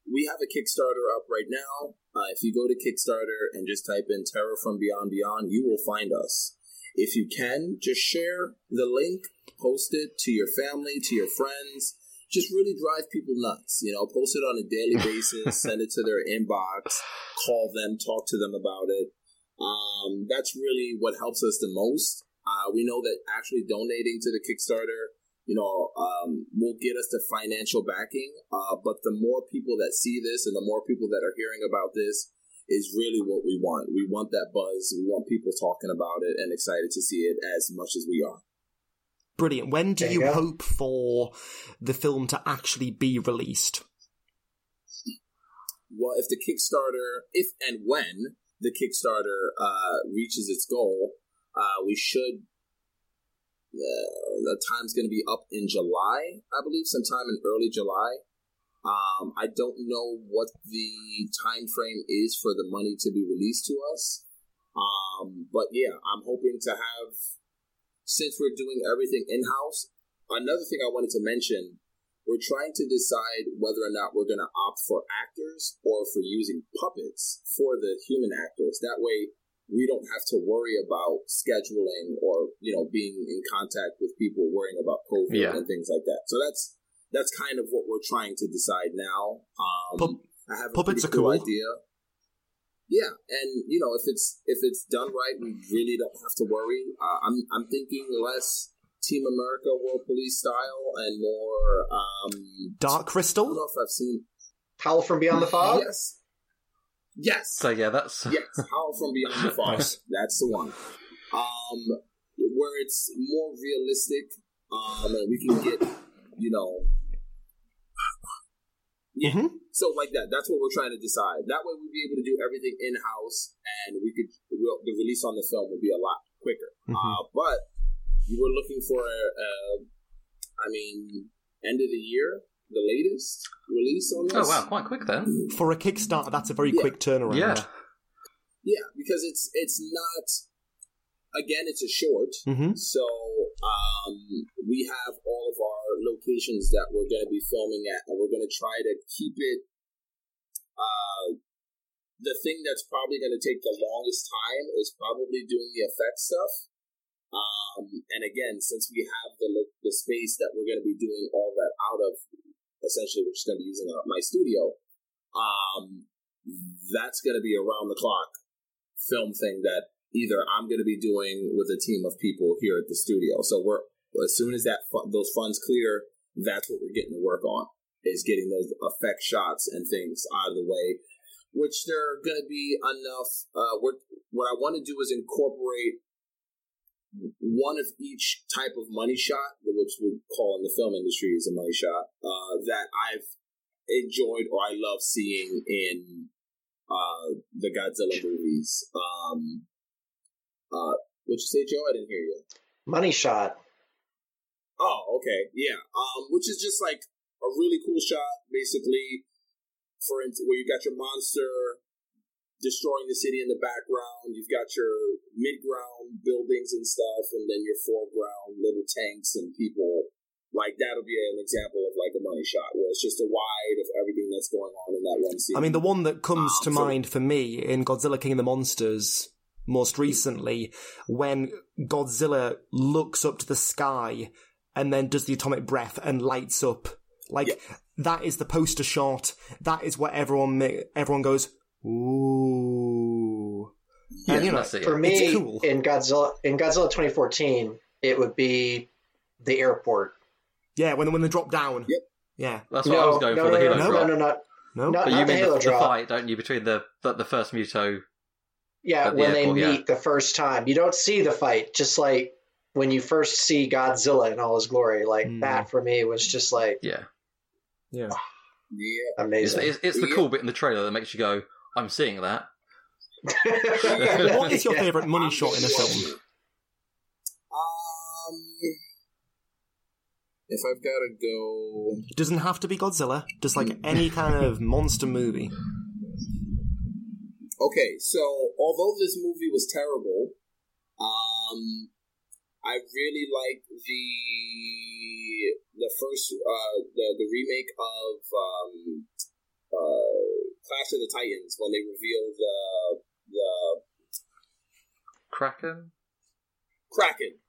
we have a Kickstarter up right now. Uh, if you go to Kickstarter and just type in Terror from Beyond Beyond, you will find us. If you can, just share the link, post it to your family, to your friends. Just really drive people nuts. You know, post it on a daily basis, (laughs) send it to their inbox, call them, talk to them about it. Um, that's really what helps us the most. Uh, we know that actually donating to the Kickstarter, you know, um, will get us the financial backing. Uh, but the more people that see this and the more people that are hearing about this is really what we want. We want that buzz. We want people talking about it and excited to see it as much as we are. Brilliant. When do There you you go. hope for the film to actually be released? Well, if the Kickstarter, if and when the Kickstarter uh, reaches its goal, uh, we should. The time's going to be up in July, I believe, sometime in early July. Um, I don't know what the time frame is for the money to be released to us, um, but yeah, I'm hoping to have. Since we're doing everything in house, another thing I wanted to mention we're trying to decide whether or not we're going to opt for actors or for using puppets for the human actors. That way, we don't have to worry about scheduling or you know being in contact with people worrying about COVID Yeah. and things like that. So that's that's kind of what we're trying to decide now. Um, Pup- I have a puppets pretty are cool. idea. Yeah, and you know if it's if it's done right, we really don't have to worry. Uh, I'm I'm thinking less Team America World Police style and more um, Dark Crystal. I don't know if I've seen Howl from Beyond the Fog. Yes, yes, So yeah, that's (laughs) yes. Howl from Beyond the. Nice. (laughs) That's the one. Um, where it's more realistic, um, and we can get you know Yeah. So like that. That's what we're trying to decide. That way we'd be able to do everything in house, and we could we'll, the release on the film would be a lot quicker. Mhm. Uh, but you were looking for a, a, I mean, end of the year, the latest release on this. Oh wow, quite quick then. For a Kickstarter, that's a very quick turnaround. Yeah. Yeah, because it's it's not. Again, it's a short, Mhm. so um, we have all of our locations that we're going to be filming at, and we're going to try to keep it. Uh, the thing that's probably going to take the longest time is probably doing the effect stuff. Um, and again, since we have the lo- the space that we're going to be doing all that out of, essentially, we're just going to be using our, my studio. Um, that's going to be around the clock film thing that either I'm going to be doing with a team of people here at the studio. So we're as soon as that those funds clear, that's what we're getting to work on is getting those effect shots and things out of the way. Which they're going to be enough. Uh, what I want to do is incorporate one of each type of money shot, which we call in the film industry is a money shot, uh, that I've enjoyed or I love seeing in uh, the Godzilla movies. Um, uh, what'd you say, Joe? I didn't hear you. Money shot. Oh, okay, yeah. Um, which is just like a really cool shot, basically. For instance, where you got your monster destroying the city in the background, you've got your mid-ground buildings and stuff, and then your foreground little tanks and people. Like that'll be an example of like a money shot, where it's just a wide of everything that's going on in that one scene. I mean, the one that comes to Um, so- mind for me in Godzilla King of the Monsters most recently, when Godzilla looks up to the sky and then does the atomic breath and lights up. Like, that is the poster shot. That is what everyone, everyone goes, ooh. and, you know, for me, cool. in Godzilla in Godzilla 2014, it would be the airport. Yeah, when, when they drop down. Yep. Yeah. That's what I was going no, for, no, the no, helo no, drop. no, no, not, No? not, But not you the mean Halo the, the fight, don't you, between the the, the first Muto Yeah, the when airport, they yeah. meet the first time, you don't see the fight. Just like when you first see Godzilla in all his glory, like Hmm. that for me was just like Yeah. Yeah. Yeah. Amazing. it's, it's the cool bit in the trailer that makes you go, I'm seeing that. what is your (laughs) Yeah. favourite money shot in a film? Um, if I've got to go, It doesn't have to be Godzilla, just like any kind of monster movie. Okay, so although this movie was terrible, um, I really like the the first uh, the the remake of um, uh, Clash of the Titans when they revealed the the Kraken? Kraken.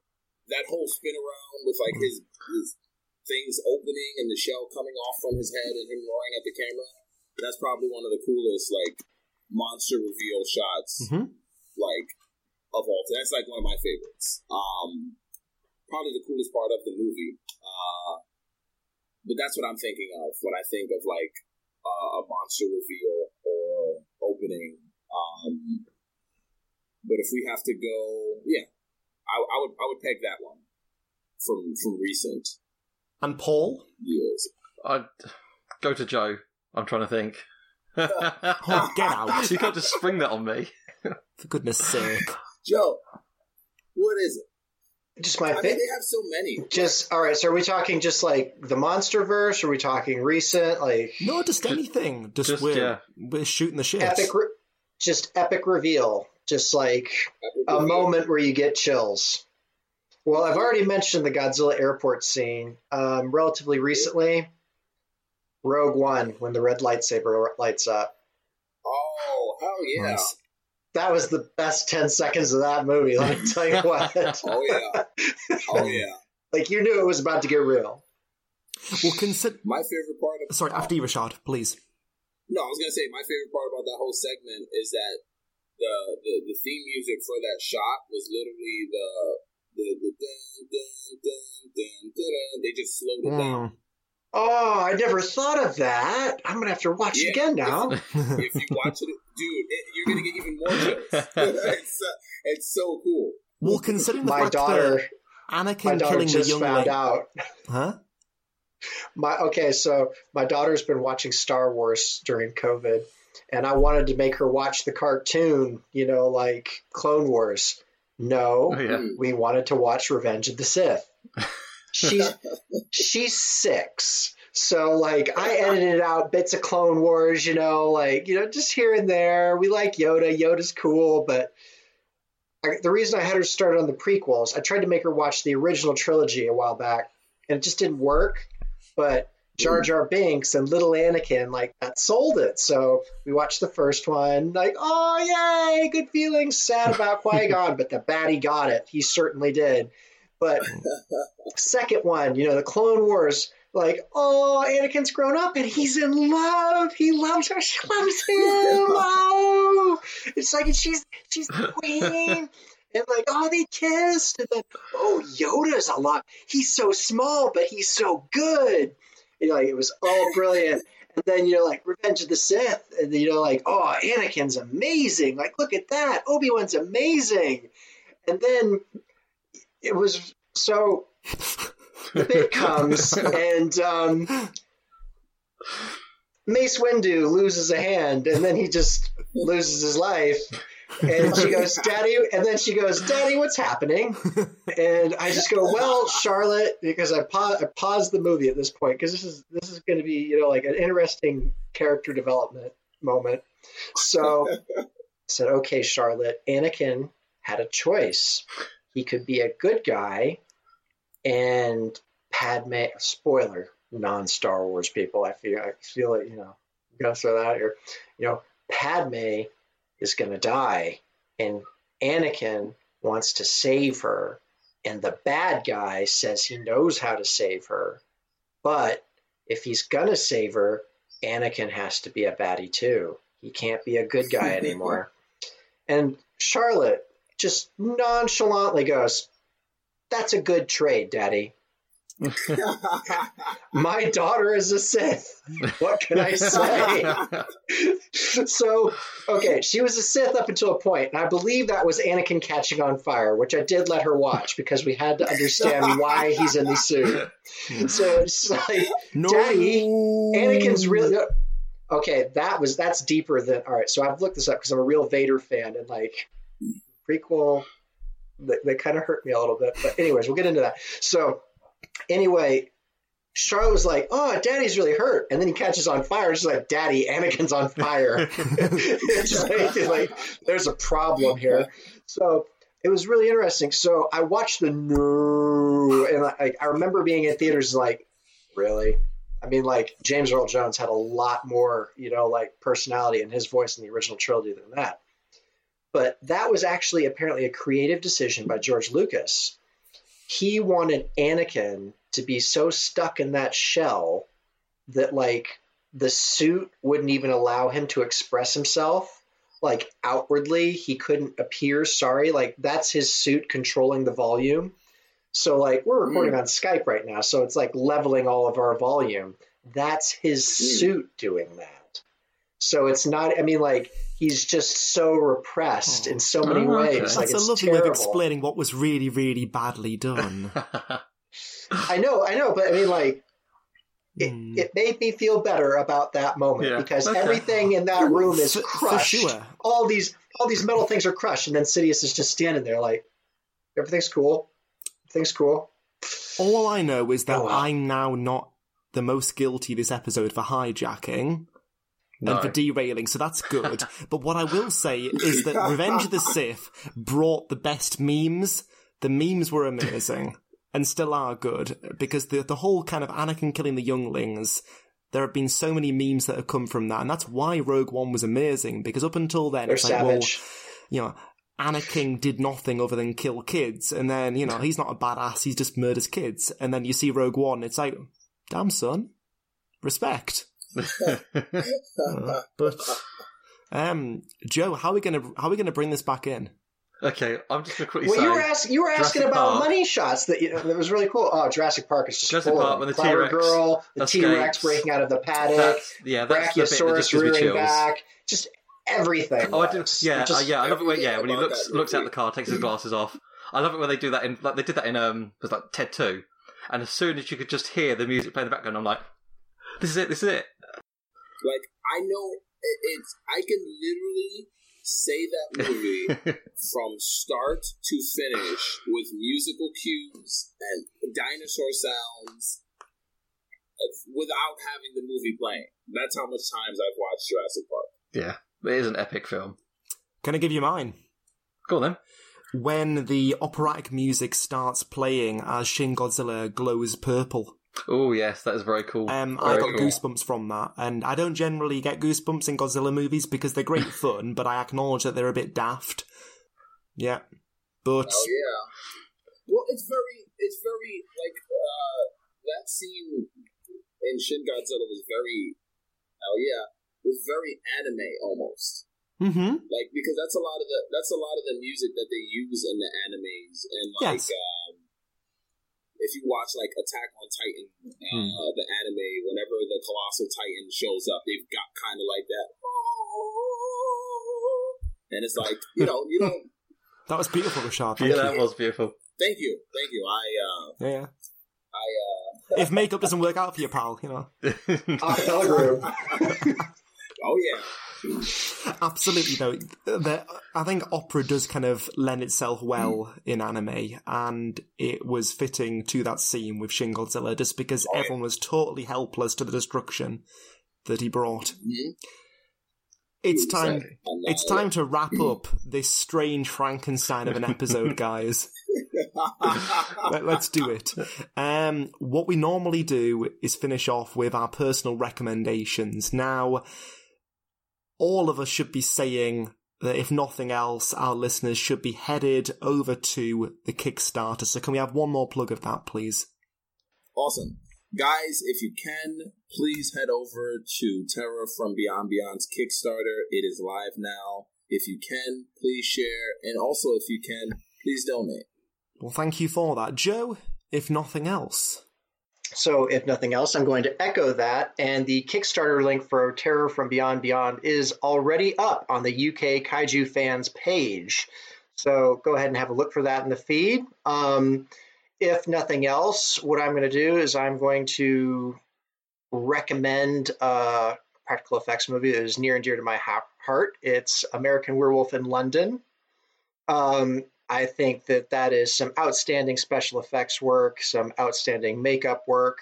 That whole spin around with like his his things opening and the shell coming off from his head and him roaring at the camera. That's probably one of the coolest like monster reveal shots Mm-hmm. like of all time. That's like one of my favorites. Um, probably the coolest part of the movie. Uh, but that's what I'm thinking of when I think of like uh, a monster reveal or opening. Um, but if we have to go, yeah, I, I would I would peg that one from from recent And Paul? years. I'd go to Joe. I'm trying to think. (laughs) Oh, get out. (laughs) You can't just spring that on me. (laughs) For goodness sake. Joe, what is it? Just my I mean, they have so many. Just all right. So are we talking just like the MonsterVerse? Are we talking recent? Like No, just anything. Just, just, we're, yeah. we're shooting the shit. epic, re- just epic reveal. Just like a moment where you get chills. Well, I've already mentioned the Godzilla airport scene. Um, relatively recently, Rogue One when the red lightsaber lights up. Oh hell yeah! Nice. That was the best ten seconds of that movie. Let me tell you what. (laughs) Oh yeah! Oh yeah! like you knew it was about to get real. Well, consider. My favorite part of Sorry, after you, Rashad, please. No, I was gonna say my favorite part about that whole segment is that the the, the theme music for that shot was literally the the, the dun, dun, dun, dun, dun, dun. they just slowed it hmm. down. Oh, I never thought of that. I'm gonna have to watch it again now. (laughs) (laughs) If you watch it, dude, it, you're gonna get even more chills. (laughs) it's, uh, it's so cool. Well, considering the My fact daughter- that Anakin My daughter killing the just young found lady. out. Huh? My okay, so my daughter's been watching Star Wars during COVID, and I wanted to make her watch the cartoon, you know, like Clone Wars. No, Oh, yeah. we wanted to watch Revenge of the Sith. She's she's six. So like I edited out bits of Clone Wars, you know, like you know, just here and there. We like Yoda. Yoda's cool, but I, the reason I had her start on the prequels, I tried to make her watch the original trilogy a while back, and it just didn't work. But Jar Jar Binks and Little Anakin, like that sold it. So we watched the first one, like, oh yay, good feelings. Sad about Qui Gon, but the baddie got it. He certainly did. But second one, you know, the Clone Wars, like, oh, Anakin's grown up and he's in love. He loves her. She loves him. (laughs) Oh, it's like she's she's the (laughs) queen. And like, oh, they kissed. And then, oh, Yoda's a lot. He's so small, but he's so good. You know, like, it was all brilliant. And then you're like, Revenge of the Sith. And you're like, oh, Anakin's amazing. Like, look at that. Obi Wan's amazing. And then it was so the bit comes and um, Mace Windu loses a hand and then he just loses his life. And she goes, Daddy, and then she goes, Daddy, what's happening? And I just go, Well, Charlotte, because I, pa- I paused the movie at this point because this is this is going to be you know like an interesting character development moment. So I said, Okay, Charlotte, Anakin had a choice. He could be a good guy, and Padme. Spoiler, non Star Wars people. I feel I feel it. You know, I'm gonna throw that out here. You know, Padme is gonna die, and Anakin wants to save her, and the bad guy says he knows how to save her, but if he's gonna save her, Anakin has to be a baddie too. He can't be a good guy (laughs) anymore. and Charlotte just nonchalantly goes, That's a good trade, Daddy. (laughs) My daughter is a Sith. What can I say? (laughs) so, okay, she was a Sith up until a point, and I believe that was Anakin catching on fire, which I did let her watch because we had to understand why he's in the suit. So it's like, Daddy, Anakin's really okay. That was that's deeper than all right. So I've looked this up because I'm a real Vader fan, and like prequel, they, they kind of hurt me a little bit. But anyways, we'll get into that. So anyway, Charlotte was like, "Oh, Daddy's really hurt," and then he catches on fire. It's just like, "Daddy, Anakin's on fire." (laughs) it's like, it's like, there's a problem here. So it was really interesting. So I watched the new, and like I remember being in theaters like, really. I mean, like James Earl Jones had a lot more, you know, like personality in his voice in the original trilogy than that. But that was actually apparently a creative decision by George Lucas. He wanted Anakin to be so stuck in that shell that like the suit wouldn't even allow him to express himself like outwardly. He couldn't appear. Sorry. Like that's his suit controlling the volume. So like we're hmm. recording on Skype right now so it's like leveling all of our volume. That's his hmm. suit doing that. So it's not I mean like he's just so repressed oh. in so many Oh, okay. ways like That's a it's lovely way of explaining what was really, really badly done. (laughs) I know, I know, but I mean, like, it, hmm. it made me feel better about that moment Yeah. because Okay. everything in that room is For- for crushed. sure. All these, all these metal things are crushed, and then Sidious is just standing there like, everything's cool, everything's cool. All I know is Oh, that I'm now not the most guilty this episode for hijacking. No. And for derailing, so that's good. (laughs) but what I will say is that Revenge of the Sith brought the best memes. The memes were amazing and still are good because the the whole kind of Anakin killing the younglings. There have been so many memes that have come from that, and that's why Rogue One was amazing. Because up until then, They're it's like, savage. well, you know, Anakin did nothing other than kill kids, and then you know he's not a badass; he just murders kids. And then you see Rogue One, it's like, damn son, respect. Uh, (laughs) but um, Joe, how are we gonna how are we gonna bring this back in? Okay, I'm just gonna quickly Well, say. you were asking, you were asking Jurassic about Park. money shots that you know, that was really cool. Oh, Jurassic Park is just Jurassic full Park of when them. the Flower T-Rex girl, the T Rex breaking out of the paddock, That's- yeah, that's the bit that Brachiosaurus just gives me rearing back, just everything. Oh, I do. Yeah, Just- uh, yeah. I love it. When, yeah, when he looks that looks out the car, takes his glasses off. I love it when they do that in like they did that in um, was like Ted Two, And as soon as you could just hear the music playing in the background, I'm like, this is it, this is it. Like I know it's I can literally say that movie (laughs) from start to finish with musical cues and dinosaur sounds without having the movie playing. That's how much times I've watched Jurassic Park. Yeah, it is an epic film. Can I give you mine? Go on then. When the operatic music starts playing as Shin Godzilla glows purple. Oh yes, that is very cool. Um, I got cool. goosebumps from that, and I don't generally get goosebumps in Godzilla movies because they're great (laughs) fun, but I acknowledge that they're a bit daft. Yeah, but Oh yeah. Well, it's very, it's very like uh, that scene in Shin Godzilla was very, oh yeah, was very anime almost. hmm Like because that's a lot of the that's a lot of the music that they use in the animes and like Yes. um, if you watch like Attack on Titan, uh, the anime, whenever the colossal titan shows up, they've got kind of like that, and it's like you know you don't. (laughs) that was beautiful, Rashad. Yeah, Thank that was beautiful. Thank you, thank you. I uh, Yeah, yeah. I uh, If makeup doesn't work out for you, pal, you know. (laughs) (laughs) oh yeah. (laughs) Absolutely, though. The, I think opera does kind of lend itself well in anime, and it was fitting to that scene with Shin Godzilla just because everyone was totally helpless to the destruction that he brought. It's time. It's time to wrap up this strange Frankenstein of an episode, (laughs) guys. Let, us do it. Um, what we normally do is finish off with our personal recommendations. Now, all of us should be saying that if nothing else, our listeners should be headed over to the Kickstarter. So, can we have one more plug of that, please? Awesome. Guys, if you can, please head over to Terror from Beyond Beyond's Kickstarter. It is live now. If you can, please share. And also, if you can, please donate. Well, thank you for that. Joe, if nothing else. So, if nothing else, I'm going to echo that. And the Kickstarter link for Terror from Beyond Beyond is already up on the UK Kaiju fans page. So, go ahead and have a look for that in the feed. Um, if nothing else, what I'm going to do is I'm going to recommend a practical effects movie that is near and dear to my heart. It's American Werewolf in London. Um, I think that that is some outstanding special effects work, some outstanding makeup work,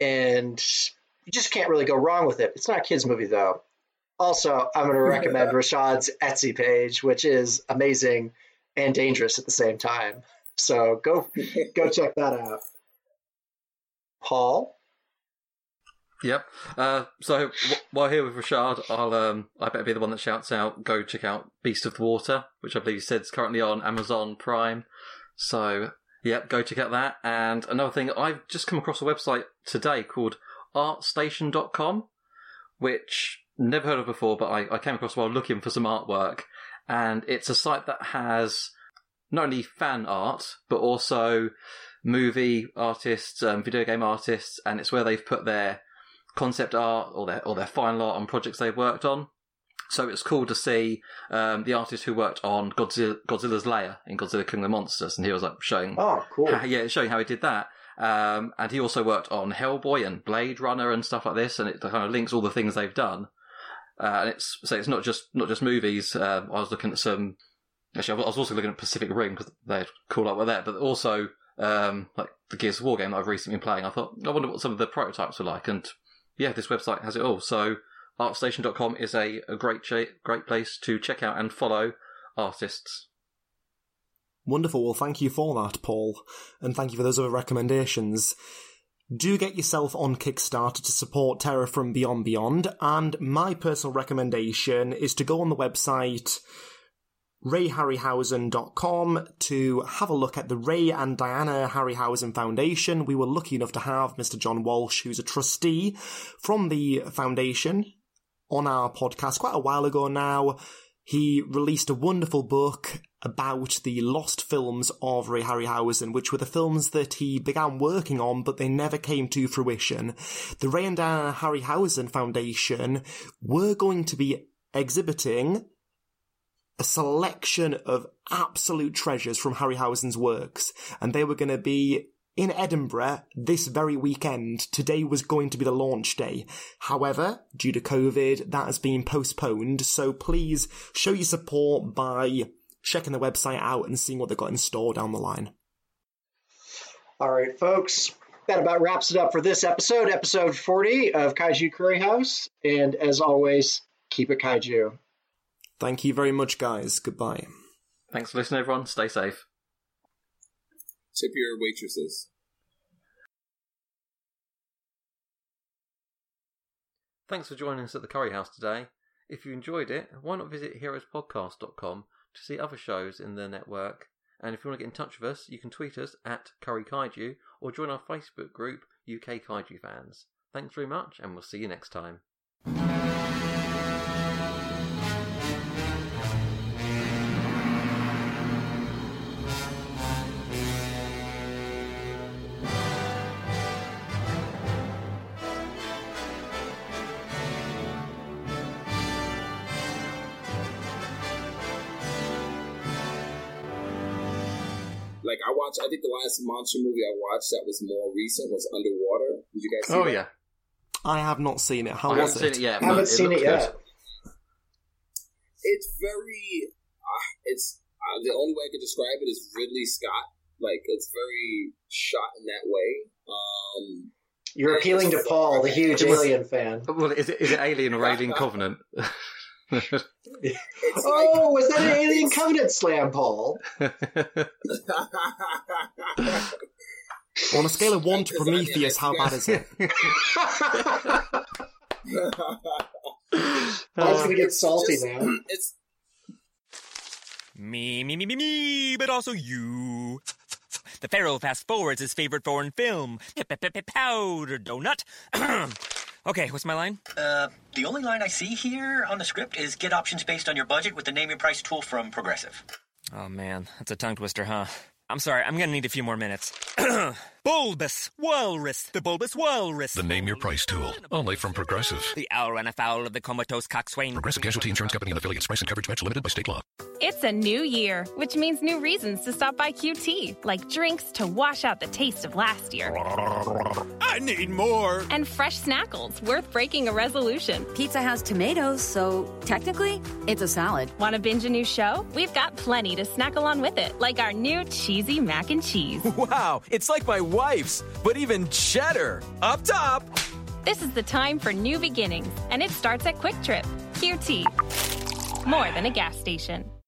and you just can't really go wrong with it. It's not a kids' movie though. Also, I'm going to recommend (laughs) Rashad's Etsy page, which is amazing and dangerous at the same time. So go go check that out. Paul, Yep. Uh, so while here with Rashad, I'll um, I better be the one that shouts out. Go check out Beast of the Water, which I believe you said is currently on Amazon Prime. So yep, go check out that. And another thing, I've just come across a website today called ArtStation.com, which never heard of before, but I, I came across while looking for some artwork, and it's a site that has not only fan art but also movie artists, um, video game artists, and it's where they've put their concept art or their or their final art on projects they've worked on. So it's cool to see um, the artist who worked on Godzilla, Godzilla's lair in Godzilla King of the Monsters, and he was like showing, oh, cool, how, (laughs) yeah, showing how he did that. Um, and he also worked on Hellboy and Blade Runner and stuff like this, and it kind of links all the things they've done. Uh, and it's so it's not just not just movies. Um, I was looking at some. Actually, I was also looking at Pacific Rim because they're cool up with that, but also um, like the Gears of War game that I've recently been playing. I thought I wonder what some of the prototypes were like, and yeah, this website has it all. So artstation.com is a, a great cha- great place to check out and follow artists. Wonderful. Well, thank you for that, Paul. And thank you for those other recommendations. Do get yourself on Kickstarter to support Terror from Beyond Beyond. And my personal recommendation is to go on the website rayharryhausen.com to have a look at the Ray and Diana Harryhausen Foundation. We were lucky enough to have Mr. John Walsh, who's a trustee from the foundation, on our podcast quite a while ago now. He released a wonderful book about the lost films of Ray Harryhausen, which were the films that he began working on, but they never came to fruition. The Ray and Diana Harryhausen Foundation were going to be exhibiting a selection of absolute treasures from Harryhausen's works, and they were going to be in Edinburgh this very weekend. Today was going to be the launch day. However, due to COVID, that has been postponed. So please show your support by checking the website out and seeing what they've got in store down the line. All right, folks. That about wraps it up for this episode, episode 40 of Kaiju Curry House. And as always, keep it kaiju. Thank you very much, guys. Goodbye. Thanks for listening, everyone. Stay safe. Tip your waitresses. Thanks for joining us at the Curry House today. If you enjoyed it, why not visit heroespodcast.com to see other shows in the network? And if you want to get in touch with us, you can tweet us at Curry Kaiju or join our Facebook group, UK Kaiju Fans. Thanks very much, and we'll see you next time. Like I watched, I think the last monster movie I watched that was more recent was Underwater. Did you guys? See Oh, that? yeah. I have not seen it. How I was it? seen it yet, I haven't seen it yet. It's very. Uh, it's uh, the only way I could describe it is Ridley Scott. Like it's very shot in that way. Um, You're appealing to Paul, the huge alien fan. Well, is it, is it Alien or Alien Covenant? (laughs) Oh, was that an (laughs) Alien Covenant slam, Paul? On a scale of one to Prometheus, how bad is it? (laughs) Paul's gonna get salty just- now. It's Me, me, me, me, me, but also you. The Pharaoh fast forwards his favorite foreign film, Pipi pip Powder Donut. (clears throat) okay, what's my line? Uh, the only line I see here on the script is get options based on your budget with the name your price tool from Progressive. Oh man, that's a tongue twister, huh? I'm sorry, I'm gonna need a few more minutes. (clears throat) bulbous Walrus, the Bulbous Walrus. The Name Your Price tool, only from Progressive. The owl ran afoul of the comatose coxswain. Progressive Casualty Insurance Company and affiliates. Price and coverage match limited by state law. It's a new year, which means new reasons to stop by QT, like drinks to wash out the taste of last year. I need more. And fresh snackles worth breaking a resolution. Pizza has tomatoes, so technically, it's a salad. Want to binge a new show? We've got plenty to snack along with it, like our new cheesy mac and cheese. (laughs) Wow, it's like my wife's, but even cheddar. Up top. This is the time for new beginnings, and it starts at QuikTrip. QT. More than a gas station.